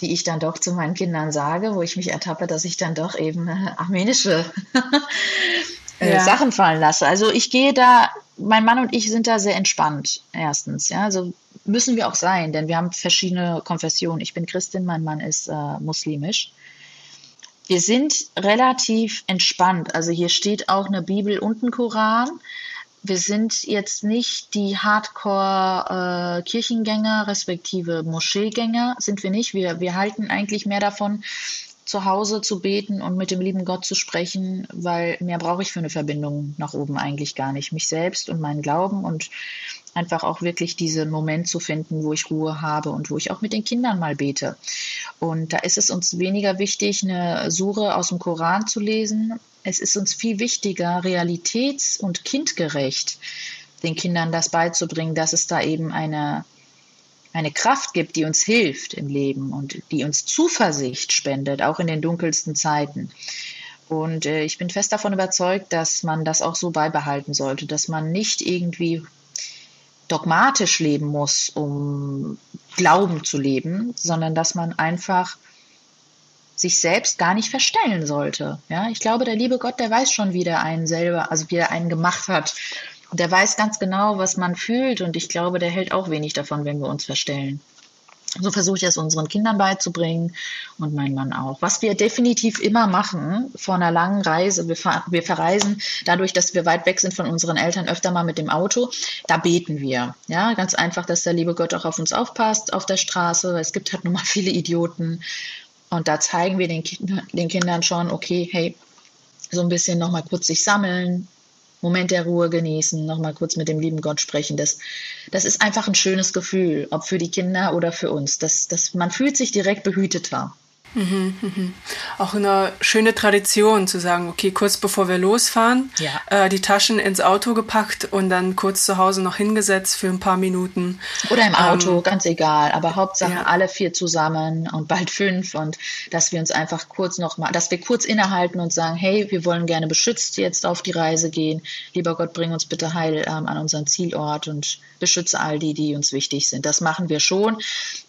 die ich dann doch zu meinen Kindern sage, wo ich mich ertappe, dass ich dann doch eben äh, armenische äh, ja. Sachen fallen lasse. Also ich gehe da, mein Mann und ich sind da sehr entspannt, erstens, ja, also müssen wir auch sein, denn wir haben verschiedene Konfessionen. Ich bin Christin, mein Mann ist äh, muslimisch wir sind relativ entspannt. Also hier steht auch eine Bibel und ein Koran. Wir sind jetzt nicht die Hardcore-Kirchengänger, äh, respektive Moscheegänger, sind wir nicht. Wir, wir halten eigentlich mehr davon, zu Hause zu beten und mit dem lieben Gott zu sprechen, weil mehr brauche ich für eine Verbindung nach oben eigentlich gar nicht. Mich selbst und meinen Glauben und einfach auch wirklich diesen Moment zu finden, wo ich Ruhe habe und wo ich auch mit den Kindern mal bete. Und da ist es uns weniger wichtig, eine Sure aus dem Koran zu lesen. Es ist uns viel wichtiger, realitäts- und kindgerecht den Kindern das beizubringen, dass es da eben eine, eine Kraft gibt, die uns hilft im Leben und die uns Zuversicht spendet, auch in den dunkelsten Zeiten. Und äh, ich bin fest davon überzeugt, dass man das auch so beibehalten sollte, dass man nicht irgendwie dogmatisch leben muss, um Glauben zu leben, sondern dass man einfach sich selbst gar nicht verstellen sollte. Ja, ich glaube, der liebe Gott, der weiß schon, wie der einen selber, also wie er einen gemacht hat. Der weiß ganz genau, was man fühlt. Und ich glaube, der hält auch wenig davon, wenn wir uns verstellen. So versuche ich es unseren Kindern beizubringen und mein Mann auch. Was wir definitiv immer machen vor einer langen Reise, wir, ver wir verreisen dadurch, dass wir weit weg sind von unseren Eltern, öfter mal mit dem Auto, da beten wir. Ja, ganz einfach, dass der liebe Gott auch auf uns aufpasst auf der Straße. Es gibt halt nun mal viele Idioten. Und da zeigen wir den, den Kindern schon, okay, hey, so ein bisschen nochmal kurz sich sammeln, Moment der Ruhe genießen, nochmal kurz mit dem lieben Gott sprechen. Das, das ist einfach ein schönes Gefühl, ob für die Kinder oder für uns. Das, das, man fühlt sich direkt behüteter. Mhm, mhm. Auch eine schöne Tradition zu sagen, okay, kurz bevor wir losfahren, ja. äh, die Taschen ins Auto gepackt und dann kurz zu Hause noch hingesetzt für ein paar Minuten. Oder im Auto, ähm, ganz egal. Aber Hauptsache ja. alle vier zusammen und bald fünf und dass wir uns einfach kurz noch mal, dass wir kurz innehalten und sagen, hey, wir wollen gerne beschützt jetzt auf die Reise gehen. Lieber Gott, bring uns bitte heil ähm, an unseren Zielort und beschütze all die, die uns wichtig sind. Das machen wir schon.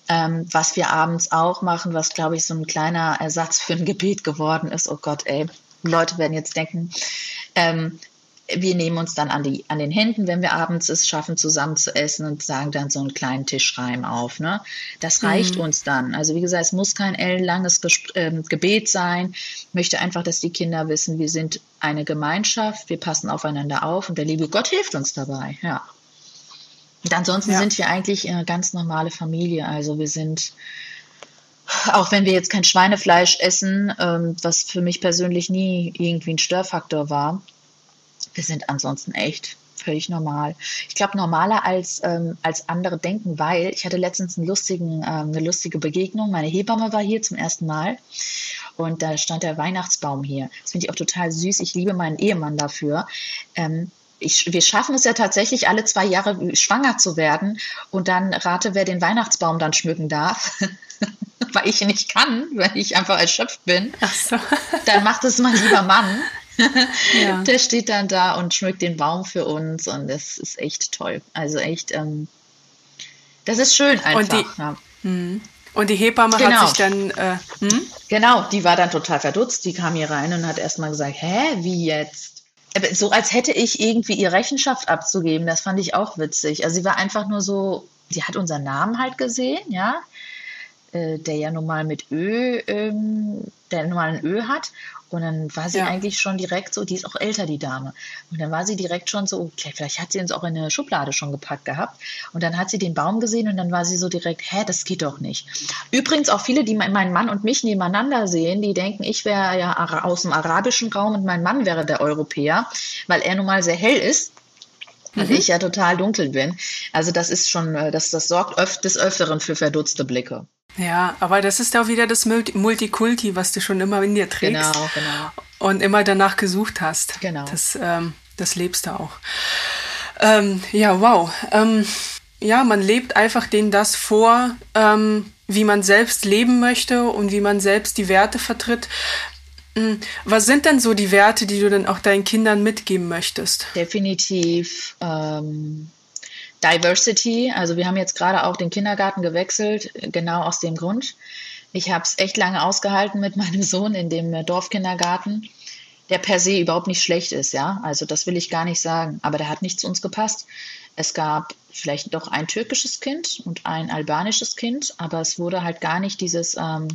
Ähm, was wir abends auch machen, was glaube ich so ein kleiner Ersatz für ein Gebet geworden ist. Oh Gott, ey, Leute werden jetzt denken, ähm, wir nehmen uns dann an, die, an den Händen, wenn wir abends es schaffen, zusammen zu essen und sagen dann so einen kleinen Tischreim auf. Ne? Das reicht mhm. uns dann. Also wie gesagt, es muss kein ellenlanges äh, Gebet sein. Ich möchte einfach, dass die Kinder wissen, wir sind eine Gemeinschaft, wir passen aufeinander auf und der liebe Gott hilft uns dabei. Ja. Und ansonsten ja. sind wir eigentlich eine ganz normale Familie. Also wir sind, auch wenn wir jetzt kein Schweinefleisch essen, ähm, was für mich persönlich nie irgendwie ein Störfaktor war, wir sind ansonsten echt völlig normal. Ich glaube, normaler als, ähm, als andere denken, weil ich hatte letztens einen lustigen, ähm, eine lustige Begegnung. Meine Hebamme war hier zum ersten Mal und da stand der Weihnachtsbaum hier. Das finde ich auch total süß. Ich liebe meinen Ehemann dafür. Ähm, ich, wir schaffen es ja tatsächlich alle zwei Jahre schwanger zu werden und dann rate, wer den Weihnachtsbaum dann schmücken darf. weil ich nicht kann, weil ich einfach erschöpft bin. Ach so. dann macht es mein lieber Mann. ja. Der steht dann da und schmückt den Baum für uns und das ist echt toll. Also echt, ähm, das ist schön einfach. Und die, ja. Hm. und die Hebamme genau. hat sich dann. Äh, hm? Genau, die war dann total verdutzt. Die kam hier rein und hat erstmal gesagt: Hä, wie jetzt? So als hätte ich irgendwie ihr Rechenschaft abzugeben. Das fand ich auch witzig. Also sie war einfach nur so, sie hat unseren Namen halt gesehen, ja, äh, der ja nun mal mit Ö, ähm, der nun mal ein Ö hat. Und dann war sie ja. eigentlich schon direkt so, die ist auch älter, die Dame. Und dann war sie direkt schon so, okay, vielleicht hat sie uns auch in eine Schublade schon gepackt gehabt. Und dann hat sie den Baum gesehen und dann war sie so direkt, hä, das geht doch nicht. Übrigens auch viele, die meinen Mann und mich nebeneinander sehen, die denken, ich wäre ja aus dem arabischen Raum und mein Mann wäre der Europäer, weil er nun mal sehr hell ist und mhm. ich ja total dunkel bin. Also das ist schon, äh, das, das sorgt öf des Öfteren für verdutzte Blicke. Ja, aber das ist auch wieder das Multikulti, was du schon immer in dir trägst. Genau, genau. Und immer danach gesucht hast. Genau. Das, ähm, das lebst du auch. Ähm, ja, wow. Ähm, ja, man lebt einfach denen das vor, ähm, wie man selbst leben möchte und wie man selbst die Werte vertritt. Hm, was sind denn so die Werte, die du dann auch deinen Kindern mitgeben möchtest? Definitiv ähm, Diversity. Also wir haben jetzt gerade auch den Kindergarten gewechselt, genau aus dem Grund. Ich habe es echt lange ausgehalten mit meinem Sohn in dem Dorfkindergarten, der per se überhaupt nicht schlecht ist, ja. Also das will ich gar nicht sagen. Aber der hat nicht zu uns gepasst. Es gab vielleicht doch ein türkisches Kind und ein albanisches Kind, aber es wurde halt gar nicht dieses ähm,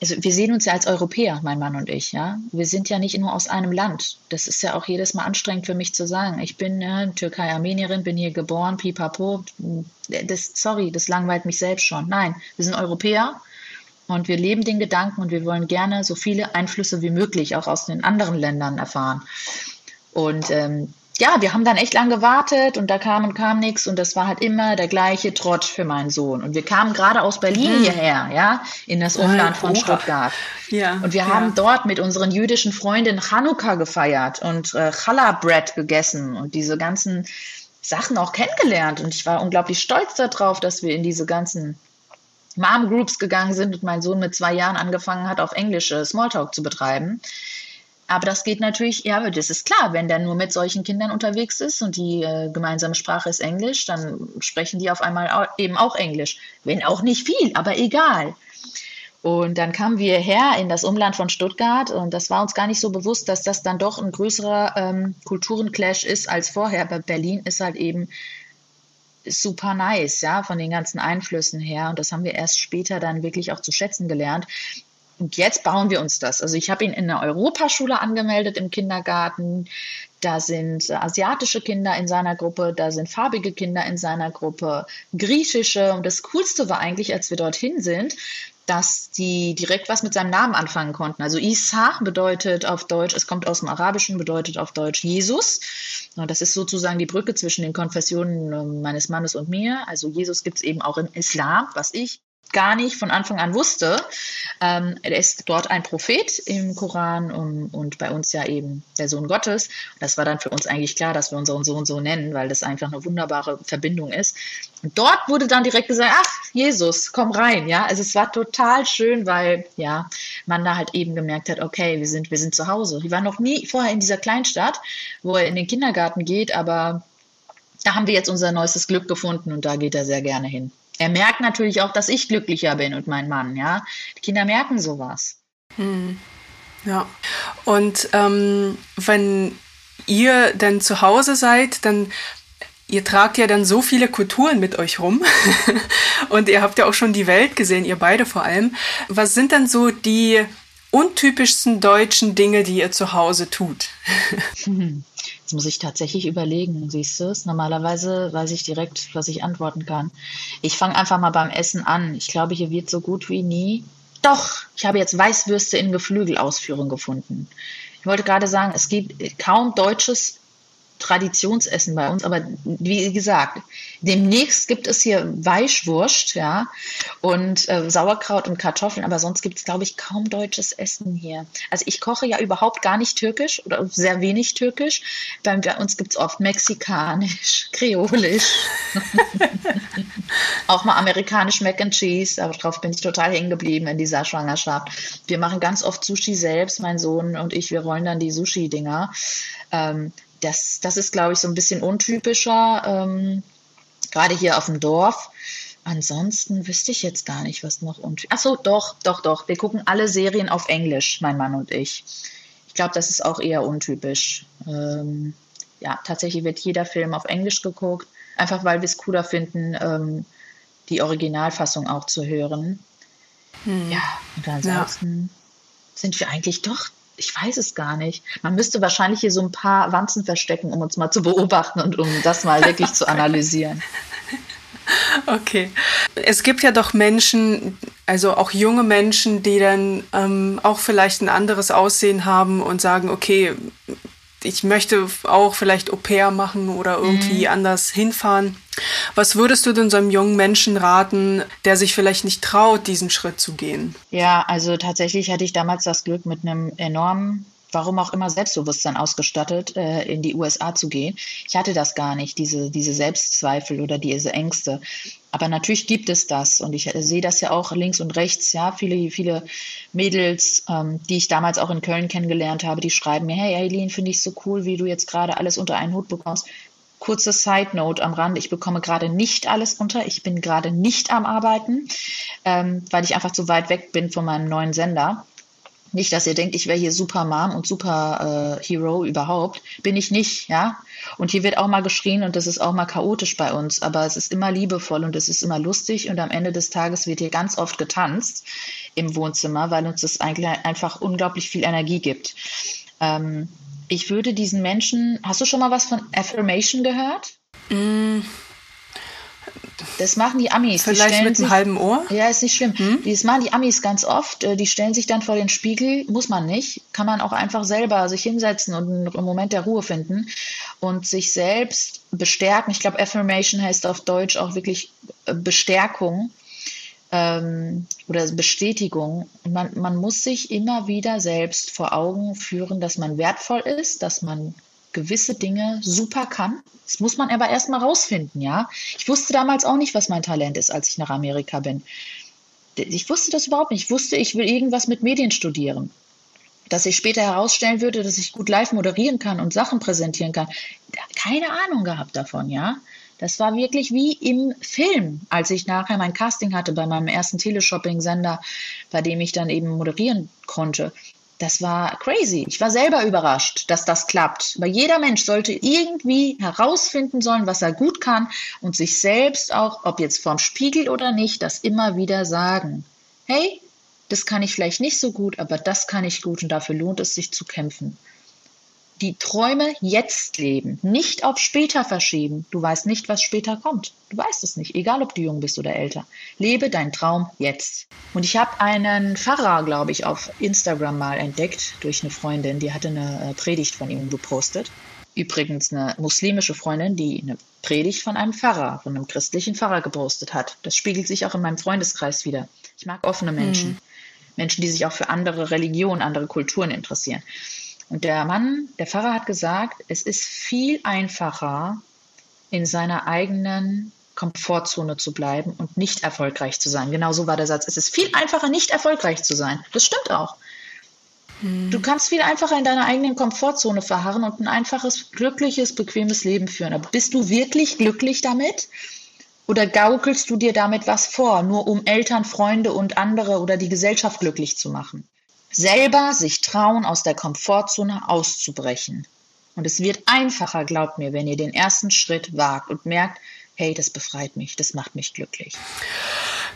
also wir sehen uns ja als Europäer, mein Mann und ich, ja. Wir sind ja nicht nur aus einem Land. Das ist ja auch jedes Mal anstrengend für mich zu sagen. Ich bin äh, Türkei-Armenierin, bin hier geboren, pipapo. Das, sorry, das langweilt mich selbst schon. Nein, wir sind Europäer und wir leben den Gedanken und wir wollen gerne so viele Einflüsse wie möglich auch aus den anderen Ländern erfahren. Und ähm, ja, wir haben dann echt lang gewartet und da kam und kam nichts und das war halt immer der gleiche Trott für meinen Sohn. Und wir kamen gerade aus Berlin mhm. hierher, ja, in das Umland von Stuttgart. Ja, und wir ja. haben dort mit unseren jüdischen Freundinnen Chanukka gefeiert und äh, Challah Bread gegessen und diese ganzen Sachen auch kennengelernt. Und ich war unglaublich stolz darauf, dass wir in diese ganzen Mom Groups gegangen sind und mein Sohn mit zwei Jahren angefangen hat, auf Englische Smalltalk zu betreiben. Aber das geht natürlich, ja, das ist klar, wenn der nur mit solchen Kindern unterwegs ist und die äh, gemeinsame Sprache ist Englisch, dann sprechen die auf einmal auch, eben auch Englisch. Wenn auch nicht viel, aber egal. Und dann kamen wir her in das Umland von Stuttgart und das war uns gar nicht so bewusst, dass das dann doch ein größerer ähm, Kulturenclash ist als vorher. Aber Berlin ist halt eben super nice, ja, von den ganzen Einflüssen her. Und das haben wir erst später dann wirklich auch zu schätzen gelernt. Und jetzt bauen wir uns das. Also ich habe ihn in der Europaschule angemeldet im Kindergarten. Da sind asiatische Kinder in seiner Gruppe, da sind farbige Kinder in seiner Gruppe, griechische. Und das Coolste war eigentlich, als wir dorthin sind, dass die direkt was mit seinem Namen anfangen konnten. Also Isa bedeutet auf Deutsch, es kommt aus dem Arabischen, bedeutet auf Deutsch Jesus. Und das ist sozusagen die Brücke zwischen den Konfessionen ähm, meines Mannes und mir. Also Jesus gibt es eben auch im Islam, was ich gar nicht von Anfang an wusste. Ähm, er ist dort ein Prophet im Koran um, und bei uns ja eben der Sohn Gottes. Das war dann für uns eigentlich klar, dass wir unseren Sohn so nennen, weil das einfach eine wunderbare Verbindung ist. Und dort wurde dann direkt gesagt, ach, Jesus, komm rein, ja. Also es war total schön, weil, ja, man da halt eben gemerkt hat, okay, wir sind, wir sind zu Hause. Ich war noch nie vorher in dieser Kleinstadt, wo er in den Kindergarten geht, aber da haben wir jetzt unser neuestes Glück gefunden und da geht er sehr gerne hin. Er merkt natürlich auch, dass ich glücklicher bin und mein Mann, ja. Die Kinder merken sowas. Hm. Ja. Und ähm, wenn ihr dann zu Hause seid, dann ihr tragt ja dann so viele Kulturen mit euch rum und ihr habt ja auch schon die Welt gesehen, ihr beide vor allem. Was sind dann so die untypischsten deutschen Dinge, die ihr zu Hause tut? Jetzt muss ich tatsächlich überlegen, siehst du es? Normalerweise weiß ich direkt, was ich antworten kann. Ich fange einfach mal beim Essen an. Ich glaube, hier wird so gut wie nie. Doch, ich habe jetzt Weißwürste in Geflügelausführung gefunden. Ich wollte gerade sagen, es gibt kaum deutsches Traditionsessen bei uns, aber wie gesagt, demnächst gibt es hier Weichwurst, ja, und äh, Sauerkraut und Kartoffeln, aber sonst gibt es, glaube ich, kaum deutsches Essen hier. Also ich koche ja überhaupt gar nicht türkisch oder sehr wenig türkisch. Bei, bei uns gibt es oft mexikanisch, kreolisch, auch mal amerikanisch Mac and Cheese, aber darauf bin ich total hängen geblieben in dieser Schwangerschaft. Wir machen ganz oft Sushi selbst, mein Sohn und ich, wir rollen dann die Sushi-Dinger. Ähm, das, das ist, glaube ich, so ein bisschen untypischer, ähm, gerade hier auf dem Dorf. Ansonsten wüsste ich jetzt gar nicht, was noch untypisch. Achso, doch, doch, doch. Wir gucken alle Serien auf Englisch, mein Mann und ich. Ich glaube, das ist auch eher untypisch. Ähm, ja, tatsächlich wird jeder Film auf Englisch geguckt, einfach weil wir es cooler finden, ähm, die Originalfassung auch zu hören. Hm. Ja, und ansonsten ja. sind wir eigentlich doch ich weiß es gar nicht. Man müsste wahrscheinlich hier so ein paar Wanzen verstecken, um uns mal zu beobachten und um das mal wirklich zu analysieren. Okay. Es gibt ja doch Menschen, also auch junge Menschen, die dann ähm, auch vielleicht ein anderes Aussehen haben und sagen, okay, ich möchte auch vielleicht Au pair machen oder irgendwie mhm. anders hinfahren. Was würdest du denn so einem jungen Menschen raten, der sich vielleicht nicht traut, diesen Schritt zu gehen? Ja, also tatsächlich hatte ich damals das Glück, mit einem enormen warum auch immer Selbstbewusstsein ausgestattet, äh, in die USA zu gehen. Ich hatte das gar nicht, diese, diese Selbstzweifel oder diese Ängste. Aber natürlich gibt es das und ich sehe das ja auch links und rechts, ja, viele, viele Mädels, ähm, die ich damals auch in Köln kennengelernt habe, die schreiben mir, hey Eileen, finde ich so cool, wie du jetzt gerade alles unter einen Hut bekommst. Kurze Side Note am Rand, ich bekomme gerade nicht alles unter, ich bin gerade nicht am Arbeiten, ähm, weil ich einfach zu weit weg bin von meinem neuen Sender. Nicht, dass ihr denkt, ich wäre hier super Mom und super äh, Hero überhaupt. Bin ich nicht, ja. Und hier wird auch mal geschrien und das ist auch mal chaotisch bei uns, aber es ist immer liebevoll und es ist immer lustig und am Ende des Tages wird hier ganz oft getanzt im Wohnzimmer, weil uns das eigentlich einfach unglaublich viel Energie gibt. Ähm, ich würde diesen Menschen, hast du schon mal was von Affirmation gehört? Mm, das machen die Amis. Vielleicht mit einem halben Ohr? Ja, ist nicht schlimm. Hm? Das machen die Amis ganz oft. Äh, die stellen sich dann vor den Spiegel. Muss man nicht. Kann man auch einfach selber sich hinsetzen und einen Moment der Ruhe finden und sich selbst bestärken. Ich glaube, Affirmation heißt auf Deutsch auch wirklich äh, Bestärkung ähm, oder Bestätigung. man, man muss sich immer wieder selbst vor Augen führen, dass man wertvoll ist, dass man gewisse Dinge super kann. Das muss man aber erst mal rausfinden, ja. Ich wusste damals auch nicht, was mein Talent ist, als ich nach Amerika bin. Ich wusste das überhaupt nicht. Ich wusste, ich will irgendwas mit Medien studieren. Dass ich später herausstellen würde, dass ich gut live moderieren kann und Sachen präsentieren kann. Keine Ahnung gehabt davon, ja. Das war wirklich wie im Film, als ich nachher mein Casting hatte bei meinem ersten Teleshopping-Sender, bei dem ich dann eben moderieren konnte das war crazy. Ich war selber überrascht, dass das klappt. Weil jeder Mensch sollte irgendwie herausfinden sollen, was er gut kann und sich selbst auch, ob jetzt vorm Spiegel oder nicht, das immer wieder sagen. Hey, das kann ich vielleicht nicht so gut, aber das kann ich gut und dafür lohnt es sich zu kämpfen die Träume jetzt leben, nicht auf später verschieben. Du weißt nicht, was später kommt. Du weißt es nicht, egal ob du jung bist oder älter. Lebe deinen Traum jetzt. Und ich habe einen Pfarrer, glaube ich, auf Instagram mal entdeckt durch eine Freundin, die hatte eine äh, Predigt von ihm gepostet. übrigens eine muslimische Freundin, die eine Predigt von einem Pfarrer, von einem christlichen Pfarrer gepostet hat. Das spiegelt sich auch in meinem Freundeskreis wieder. Ich mag offene Menschen. Mhm. Menschen, die sich auch für andere Religionen, andere Kulturen interessieren. Und der Mann, der Pfarrer hat gesagt, es ist viel einfacher, in seiner eigenen Komfortzone zu bleiben und nicht erfolgreich zu sein. Genau so war der Satz. Es ist viel einfacher, nicht erfolgreich zu sein. Das stimmt auch. Hm. Du kannst viel einfacher in deiner eigenen Komfortzone verharren und ein einfaches, glückliches, bequemes Leben führen. Aber bist du wirklich glücklich damit? Oder gaukelst du dir damit was vor, nur um Eltern, Freunde und andere oder die Gesellschaft glücklich zu machen? Selber sich trauen, aus der Komfortzone auszubrechen. Und es wird einfacher, glaubt mir, wenn ihr den ersten Schritt wagt und merkt, hey, das befreit mich, das macht mich glücklich.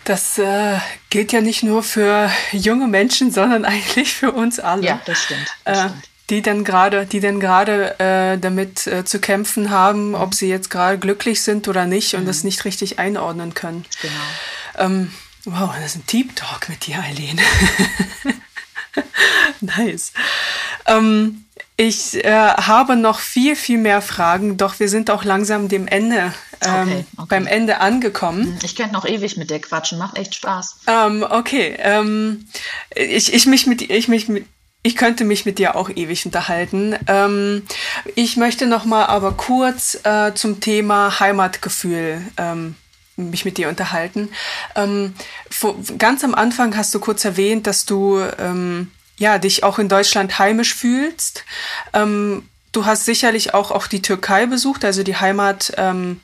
Das äh, gilt ja nicht nur für junge Menschen, sondern eigentlich für uns alle. Ja, das stimmt. Das äh, stimmt die dann gerade, die dann gerade äh, damit äh, zu kämpfen haben, ob sie jetzt gerade glücklich sind oder nicht und mhm. das nicht richtig einordnen können. Genau. Ähm, wow, das ist ein Deep Talk mit dir, Eileen. nice. Ähm, ich äh, habe noch viel, viel mehr Fragen, doch wir sind auch langsam dem Ende, ähm, okay, okay. beim Ende angekommen. Mhm, ich könnte noch ewig mit dir quatschen, macht echt Spaß. Ähm, okay, ähm, ich, ich mich mit, ich mich mit, ich könnte mich mit dir auch ewig unterhalten. Ähm, ich möchte noch mal aber kurz äh, zum Thema Heimatgefühl ähm, mich mit dir unterhalten. Ähm, vor, ganz am Anfang hast du kurz erwähnt, dass du ähm, ja dich auch in Deutschland heimisch fühlst. Ähm, du hast sicherlich auch auch die Türkei besucht, also die Heimat ähm,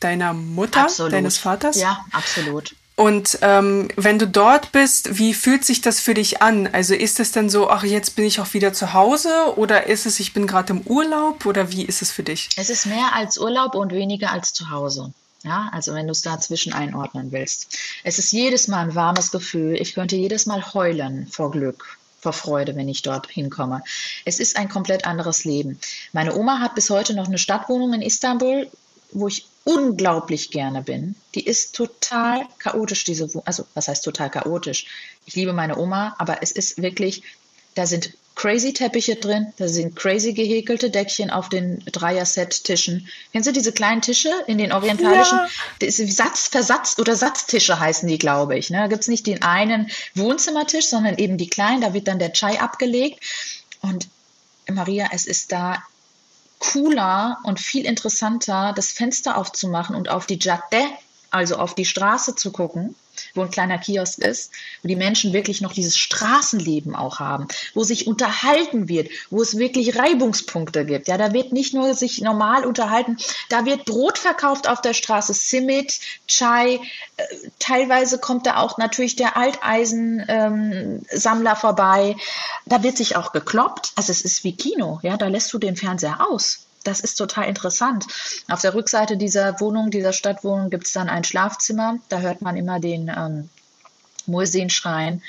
deiner Mutter, absolut. deines Vaters. Ja, absolut. Und ähm, wenn du dort bist, wie fühlt sich das für dich an? Also ist es dann so, ach, jetzt bin ich auch wieder zu Hause oder ist es, ich bin gerade im Urlaub oder wie ist es für dich? Es ist mehr als Urlaub und weniger als zu Hause. Ja, also wenn du es dazwischen einordnen willst. Es ist jedes Mal ein warmes Gefühl. Ich könnte jedes Mal heulen vor Glück, vor Freude, wenn ich dort hinkomme. Es ist ein komplett anderes Leben. Meine Oma hat bis heute noch eine Stadtwohnung in Istanbul, wo ich unglaublich gerne bin. Die ist total chaotisch, diese Wohnung. Also, was heißt total chaotisch? Ich liebe meine Oma, aber es ist wirklich, da sind crazy Teppiche drin, da sind crazy gehäkelte Deckchen auf den Dreier-Set-Tischen. Kennst du diese kleinen Tische in den orientalischen? Ja. Satz, Versatz oder Satztische heißen die, glaube ich. Ne? Da gibt es nicht den einen Wohnzimmertisch, sondern eben die kleinen, da wird dann der Chai abgelegt. Und Maria, es ist da cooler und viel interessanter, das Fenster aufzumachen und auf die Jadde, also auf die Straße zu gucken, wo ein kleiner Kiosk ist, wo die Menschen wirklich noch dieses Straßenleben auch haben, wo sich unterhalten wird, wo es wirklich Reibungspunkte gibt. Ja, da wird nicht nur sich normal unterhalten, da wird Brot verkauft auf der Straße, Simit, Chai, äh, teilweise kommt da auch natürlich der Alteisensammler vorbei. Da wird sich auch gekloppt. Also es ist wie Kino, ja, da lässt du den Fernseher aus das ist total interessant. Auf der Rückseite dieser Wohnung, dieser Stadtwohnung, gibt es dann ein Schlafzimmer. Da hört man immer den ähm, Muezzin schreien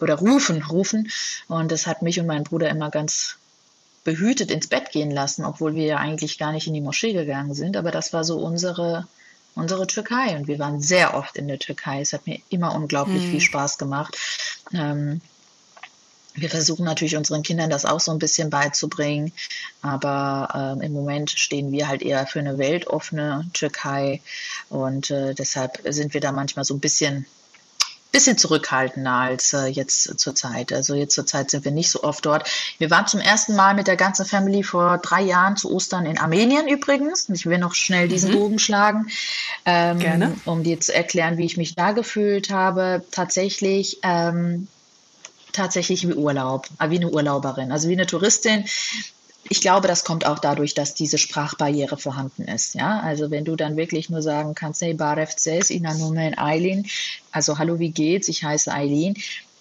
oder rufen, rufen. Und das hat mich und meinen Bruder immer ganz behütet ins Bett gehen lassen, obwohl wir ja eigentlich gar nicht in die Moschee gegangen sind. Aber das war so unsere, unsere Türkei. Und wir waren sehr oft in der Türkei. Es hat mir immer unglaublich mhm. viel Spaß gemacht. Ähm, wir versuchen natürlich unseren Kindern das auch so ein bisschen beizubringen, aber äh, im Moment stehen wir halt eher für eine weltoffene Türkei und äh, deshalb sind wir da manchmal so ein bisschen bisschen zurückhaltender als äh, jetzt zur Zeit. Also jetzt zur Zeit sind wir nicht so oft dort. Wir waren zum ersten Mal mit der ganzen Family vor drei Jahren zu Ostern in Armenien übrigens. Ich will noch schnell diesen mhm. Bogen schlagen, ähm, Gerne. um dir zu erklären, wie ich mich da gefühlt habe. Tatsächlich ähm, tatsächlich wie Urlaub, äh, wie eine Urlauberin, also wie eine Touristin. Ich glaube, das kommt auch dadurch, dass diese Sprachbarriere vorhanden ist. Ja, also wenn du dann wirklich nur sagen kannst, hey, Baref Zes, Inanumen Eileen, also hallo, wie geht's? Ich heiße Eileen.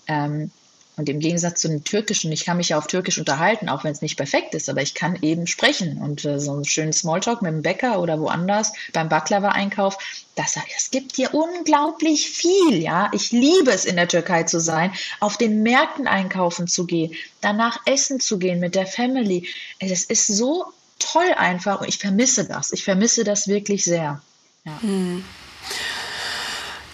Ähm, und im Gegensatz zu dem Türkischen, ich kann mich ja auf Türkisch unterhalten, auch wenn es nicht perfekt ist, aber ich kann eben sprechen. Und äh, so einen schönen Smalltalk mit dem Bäcker oder woanders beim Baklava-Einkauf, das, das gibt dir unglaublich viel. Ja, ich liebe es, in der Türkei zu sein, auf den Märkten einkaufen zu gehen, danach essen zu gehen mit der Family. Es ist so toll einfach und ich vermisse das. Ich vermisse das wirklich sehr. Ja. Hm.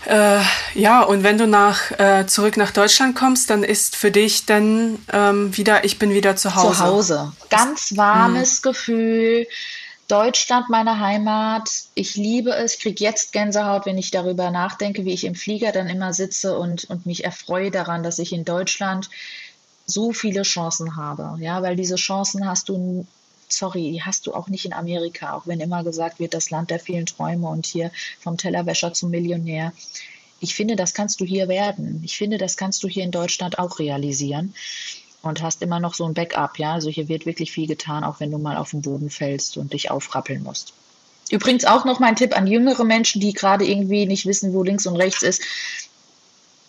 Äh, ja, und wenn du nach, äh, zurück nach Deutschland kommst, dann ist für dich dann ähm, wieder, ich bin wieder zu Hause. Zu Hause. Ganz warmes hm. Gefühl. Deutschland, meine Heimat. Ich liebe es. Ich kriege jetzt Gänsehaut, wenn ich darüber nachdenke, wie ich im Flieger dann immer sitze und, und mich erfreue daran, dass ich in Deutschland so viele Chancen habe. Ja, weil diese Chancen hast du sorry, die hast du auch nicht in Amerika, auch wenn immer gesagt wird, das Land der vielen Träume und hier vom Tellerwäscher zum Millionär. Ich finde, das kannst du hier werden. Ich finde, das kannst du hier in Deutschland auch realisieren und hast immer noch so ein Backup, ja. Also hier wird wirklich viel getan, auch wenn du mal auf den Boden fällst und dich aufrappeln musst. Übrigens auch noch mein Tipp an jüngere Menschen, die gerade irgendwie nicht wissen, wo links und rechts ist.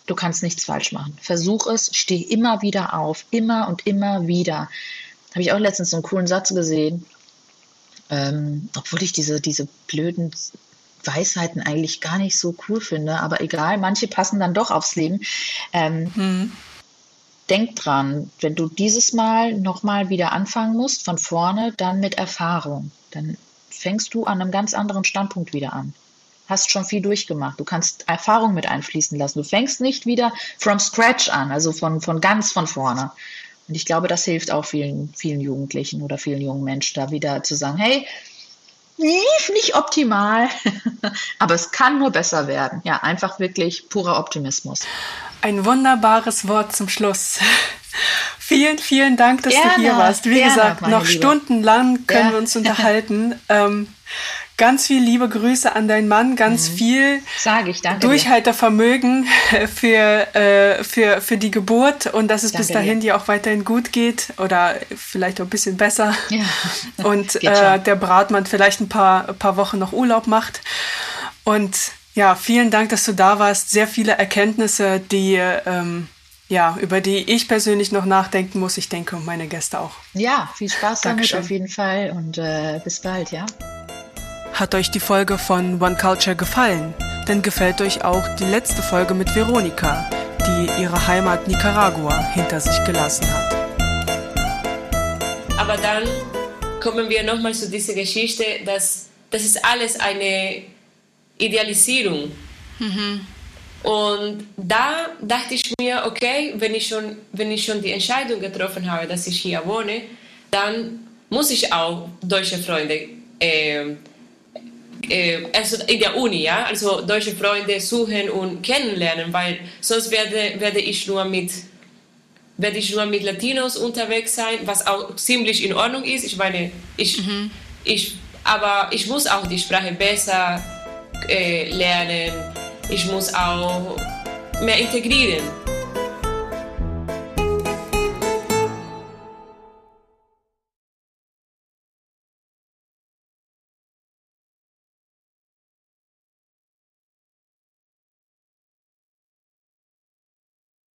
Du kannst nichts falsch machen. Versuch es, steh immer wieder auf, immer und immer wieder habe ich auch letztens so einen coolen Satz gesehen. Ähm, obwohl ich diese, diese blöden Weisheiten eigentlich gar nicht so cool finde, aber egal, manche passen dann doch aufs Leben. Ähm, hm. Denk dran, wenn du dieses Mal nochmal wieder anfangen musst, von vorne, dann mit Erfahrung. Dann fängst du an einem ganz anderen Standpunkt wieder an. Hast schon viel durchgemacht. Du kannst Erfahrung mit einfließen lassen. Du fängst nicht wieder from scratch an, also von, von ganz von vorne. Und ich glaube, das hilft auch vielen, vielen Jugendlichen oder vielen jungen Menschen da wieder zu sagen, hey, lief nicht optimal, aber es kann nur besser werden. Ja, einfach wirklich purer Optimismus. Ein wunderbares Wort zum Schluss. Vielen, vielen Dank, dass gerne, du hier warst. Wie gerne, gesagt, noch Liebe. stundenlang können ja. wir uns unterhalten. ähm, Ganz viel liebe Grüße an deinen Mann, ganz mhm. viel Sag ich, danke Durchhaltervermögen für, äh, für, für die Geburt und dass es danke bis dahin dir. dir auch weiterhin gut geht oder vielleicht auch ein bisschen besser. Ja. Und äh, der Bratmann vielleicht ein paar, ein paar Wochen noch Urlaub macht. Und ja, vielen Dank, dass du da warst. Sehr viele Erkenntnisse, die ähm, ja, über die ich persönlich noch nachdenken muss. Ich denke, und meine Gäste auch. Ja, viel Spaß Dankeschön. damit auf jeden Fall und äh, bis bald, ja. Hat euch die Folge von One Culture gefallen? Dann gefällt euch auch die letzte Folge mit Veronika, die ihre Heimat Nicaragua hinter sich gelassen hat. Aber dann kommen wir nochmal zu dieser Geschichte, dass das ist alles eine Idealisierung. Mhm. Und da dachte ich mir, okay, wenn ich, schon, wenn ich schon die Entscheidung getroffen habe, dass ich hier wohne, dann muss ich auch deutsche Freunde äh, äh, also in der Uni, ja, also deutsche Freunde suchen und kennenlernen, weil sonst werde, werde ich nur mit werde ich nur mit Latinos unterwegs sein, was auch ziemlich in Ordnung ist. Ich meine, ich, mhm. ich, aber ich muss auch die Sprache besser äh, lernen. Ich muss auch mehr integrieren.